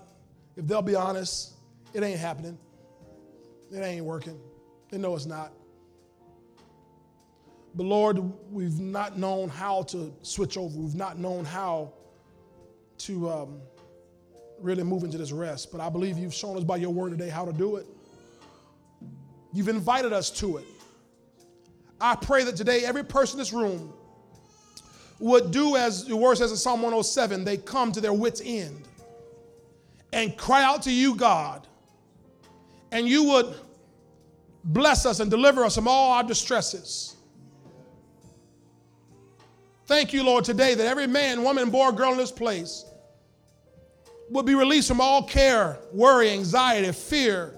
if they'll be honest, it ain't happening. It ain't working. They know it's not. But Lord, we've not known how to switch over. We've not known how to um, really move into this rest. But I believe you've shown us by your word today how to do it. You've invited us to it. I pray that today every person in this room would do as the word says in Psalm 107 they come to their wits' end and cry out to you, God, and you would bless us and deliver us from all our distresses. Thank you, Lord, today that every man, woman, boy, girl in this place will be released from all care, worry, anxiety, fear,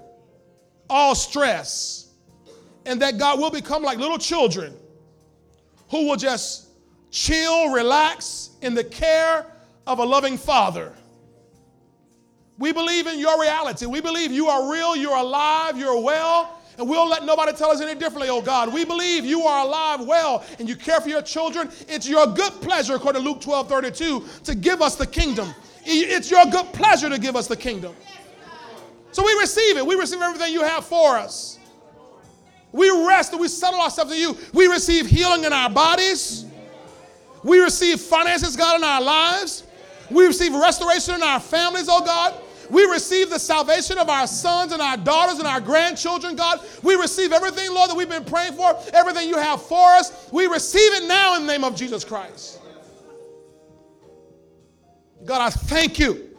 all stress, and that God will become like little children who will just chill, relax in the care of a loving Father. We believe in your reality. We believe you are real, you're alive, you're well, and we'll let nobody tell us any differently, oh God. We believe you are alive, well, and you care for your children. It's your good pleasure, according to Luke 12 32, to give us the kingdom. It's your good pleasure to give us the kingdom. So we receive it. We receive everything you have for us. We rest and we settle ourselves in you. We receive healing in our bodies. We receive finances, God, in our lives. We receive restoration in our families, oh God. We receive the salvation of our sons and our daughters and our grandchildren, God. We receive everything, Lord, that we've been praying for, everything you have for us. We receive it now in the name of Jesus Christ. God, I thank you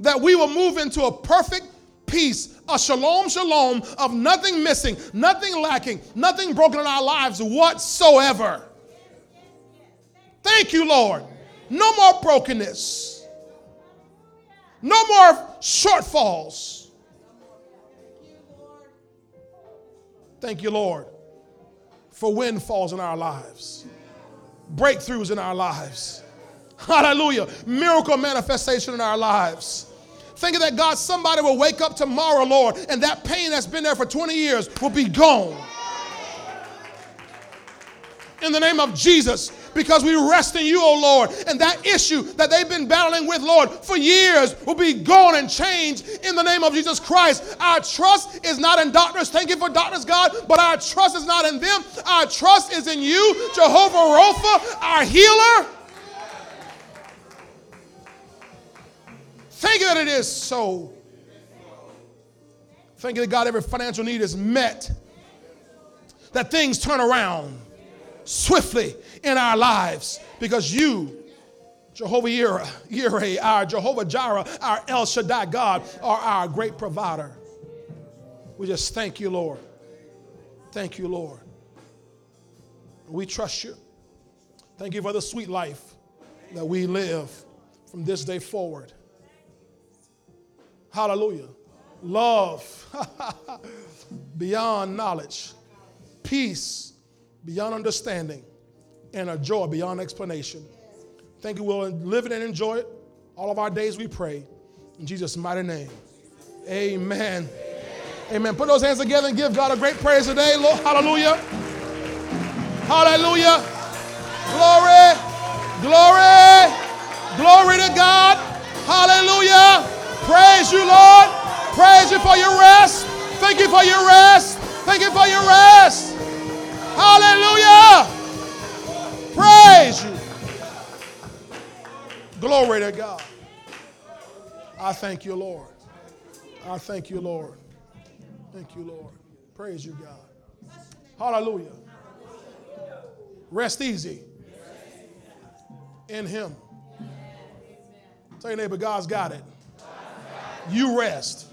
that we will move into a perfect peace, a shalom, shalom of nothing missing, nothing lacking, nothing broken in our lives whatsoever. Thank you, Lord. No more brokenness, no more shortfalls. Thank you, Lord, for windfalls in our lives, breakthroughs in our lives. Hallelujah. Miracle manifestation in our lives. Thinking that God, somebody will wake up tomorrow, Lord, and that pain that's been there for 20 years will be gone. In the name of Jesus, because we rest in you, oh Lord, and that issue that they've been battling with, Lord, for years will be gone and changed in the name of Jesus Christ. Our trust is not in doctors. Thank you for doctors, God, but our trust is not in them. Our trust is in you, Jehovah Rapha, our healer. Thank you that it is so. Thank you that God, every financial need is met. That things turn around swiftly in our lives because you, Jehovah Yireh, our Jehovah Jireh, our El Shaddai God, are our great provider. We just thank you, Lord. Thank you, Lord. We trust you. Thank you for the sweet life that we live from this day forward. Hallelujah. Love beyond knowledge, peace beyond understanding, and a joy beyond explanation. Thank you. We'll live it and enjoy it all of our days, we pray. In Jesus' mighty name. Amen. Amen. Put those hands together and give God a great praise today. Lord. Hallelujah. Hallelujah. Glory. Glory. Glory to God. Hallelujah. Praise you, Lord. Praise you for your rest. Thank you for your rest. Thank you for your rest. Hallelujah. Praise you. Glory to God. I thank you, Lord. I thank you, Lord. Thank you, Lord. Praise you, God. Hallelujah. Rest easy in Him. Tell your neighbor, God's got it. You rest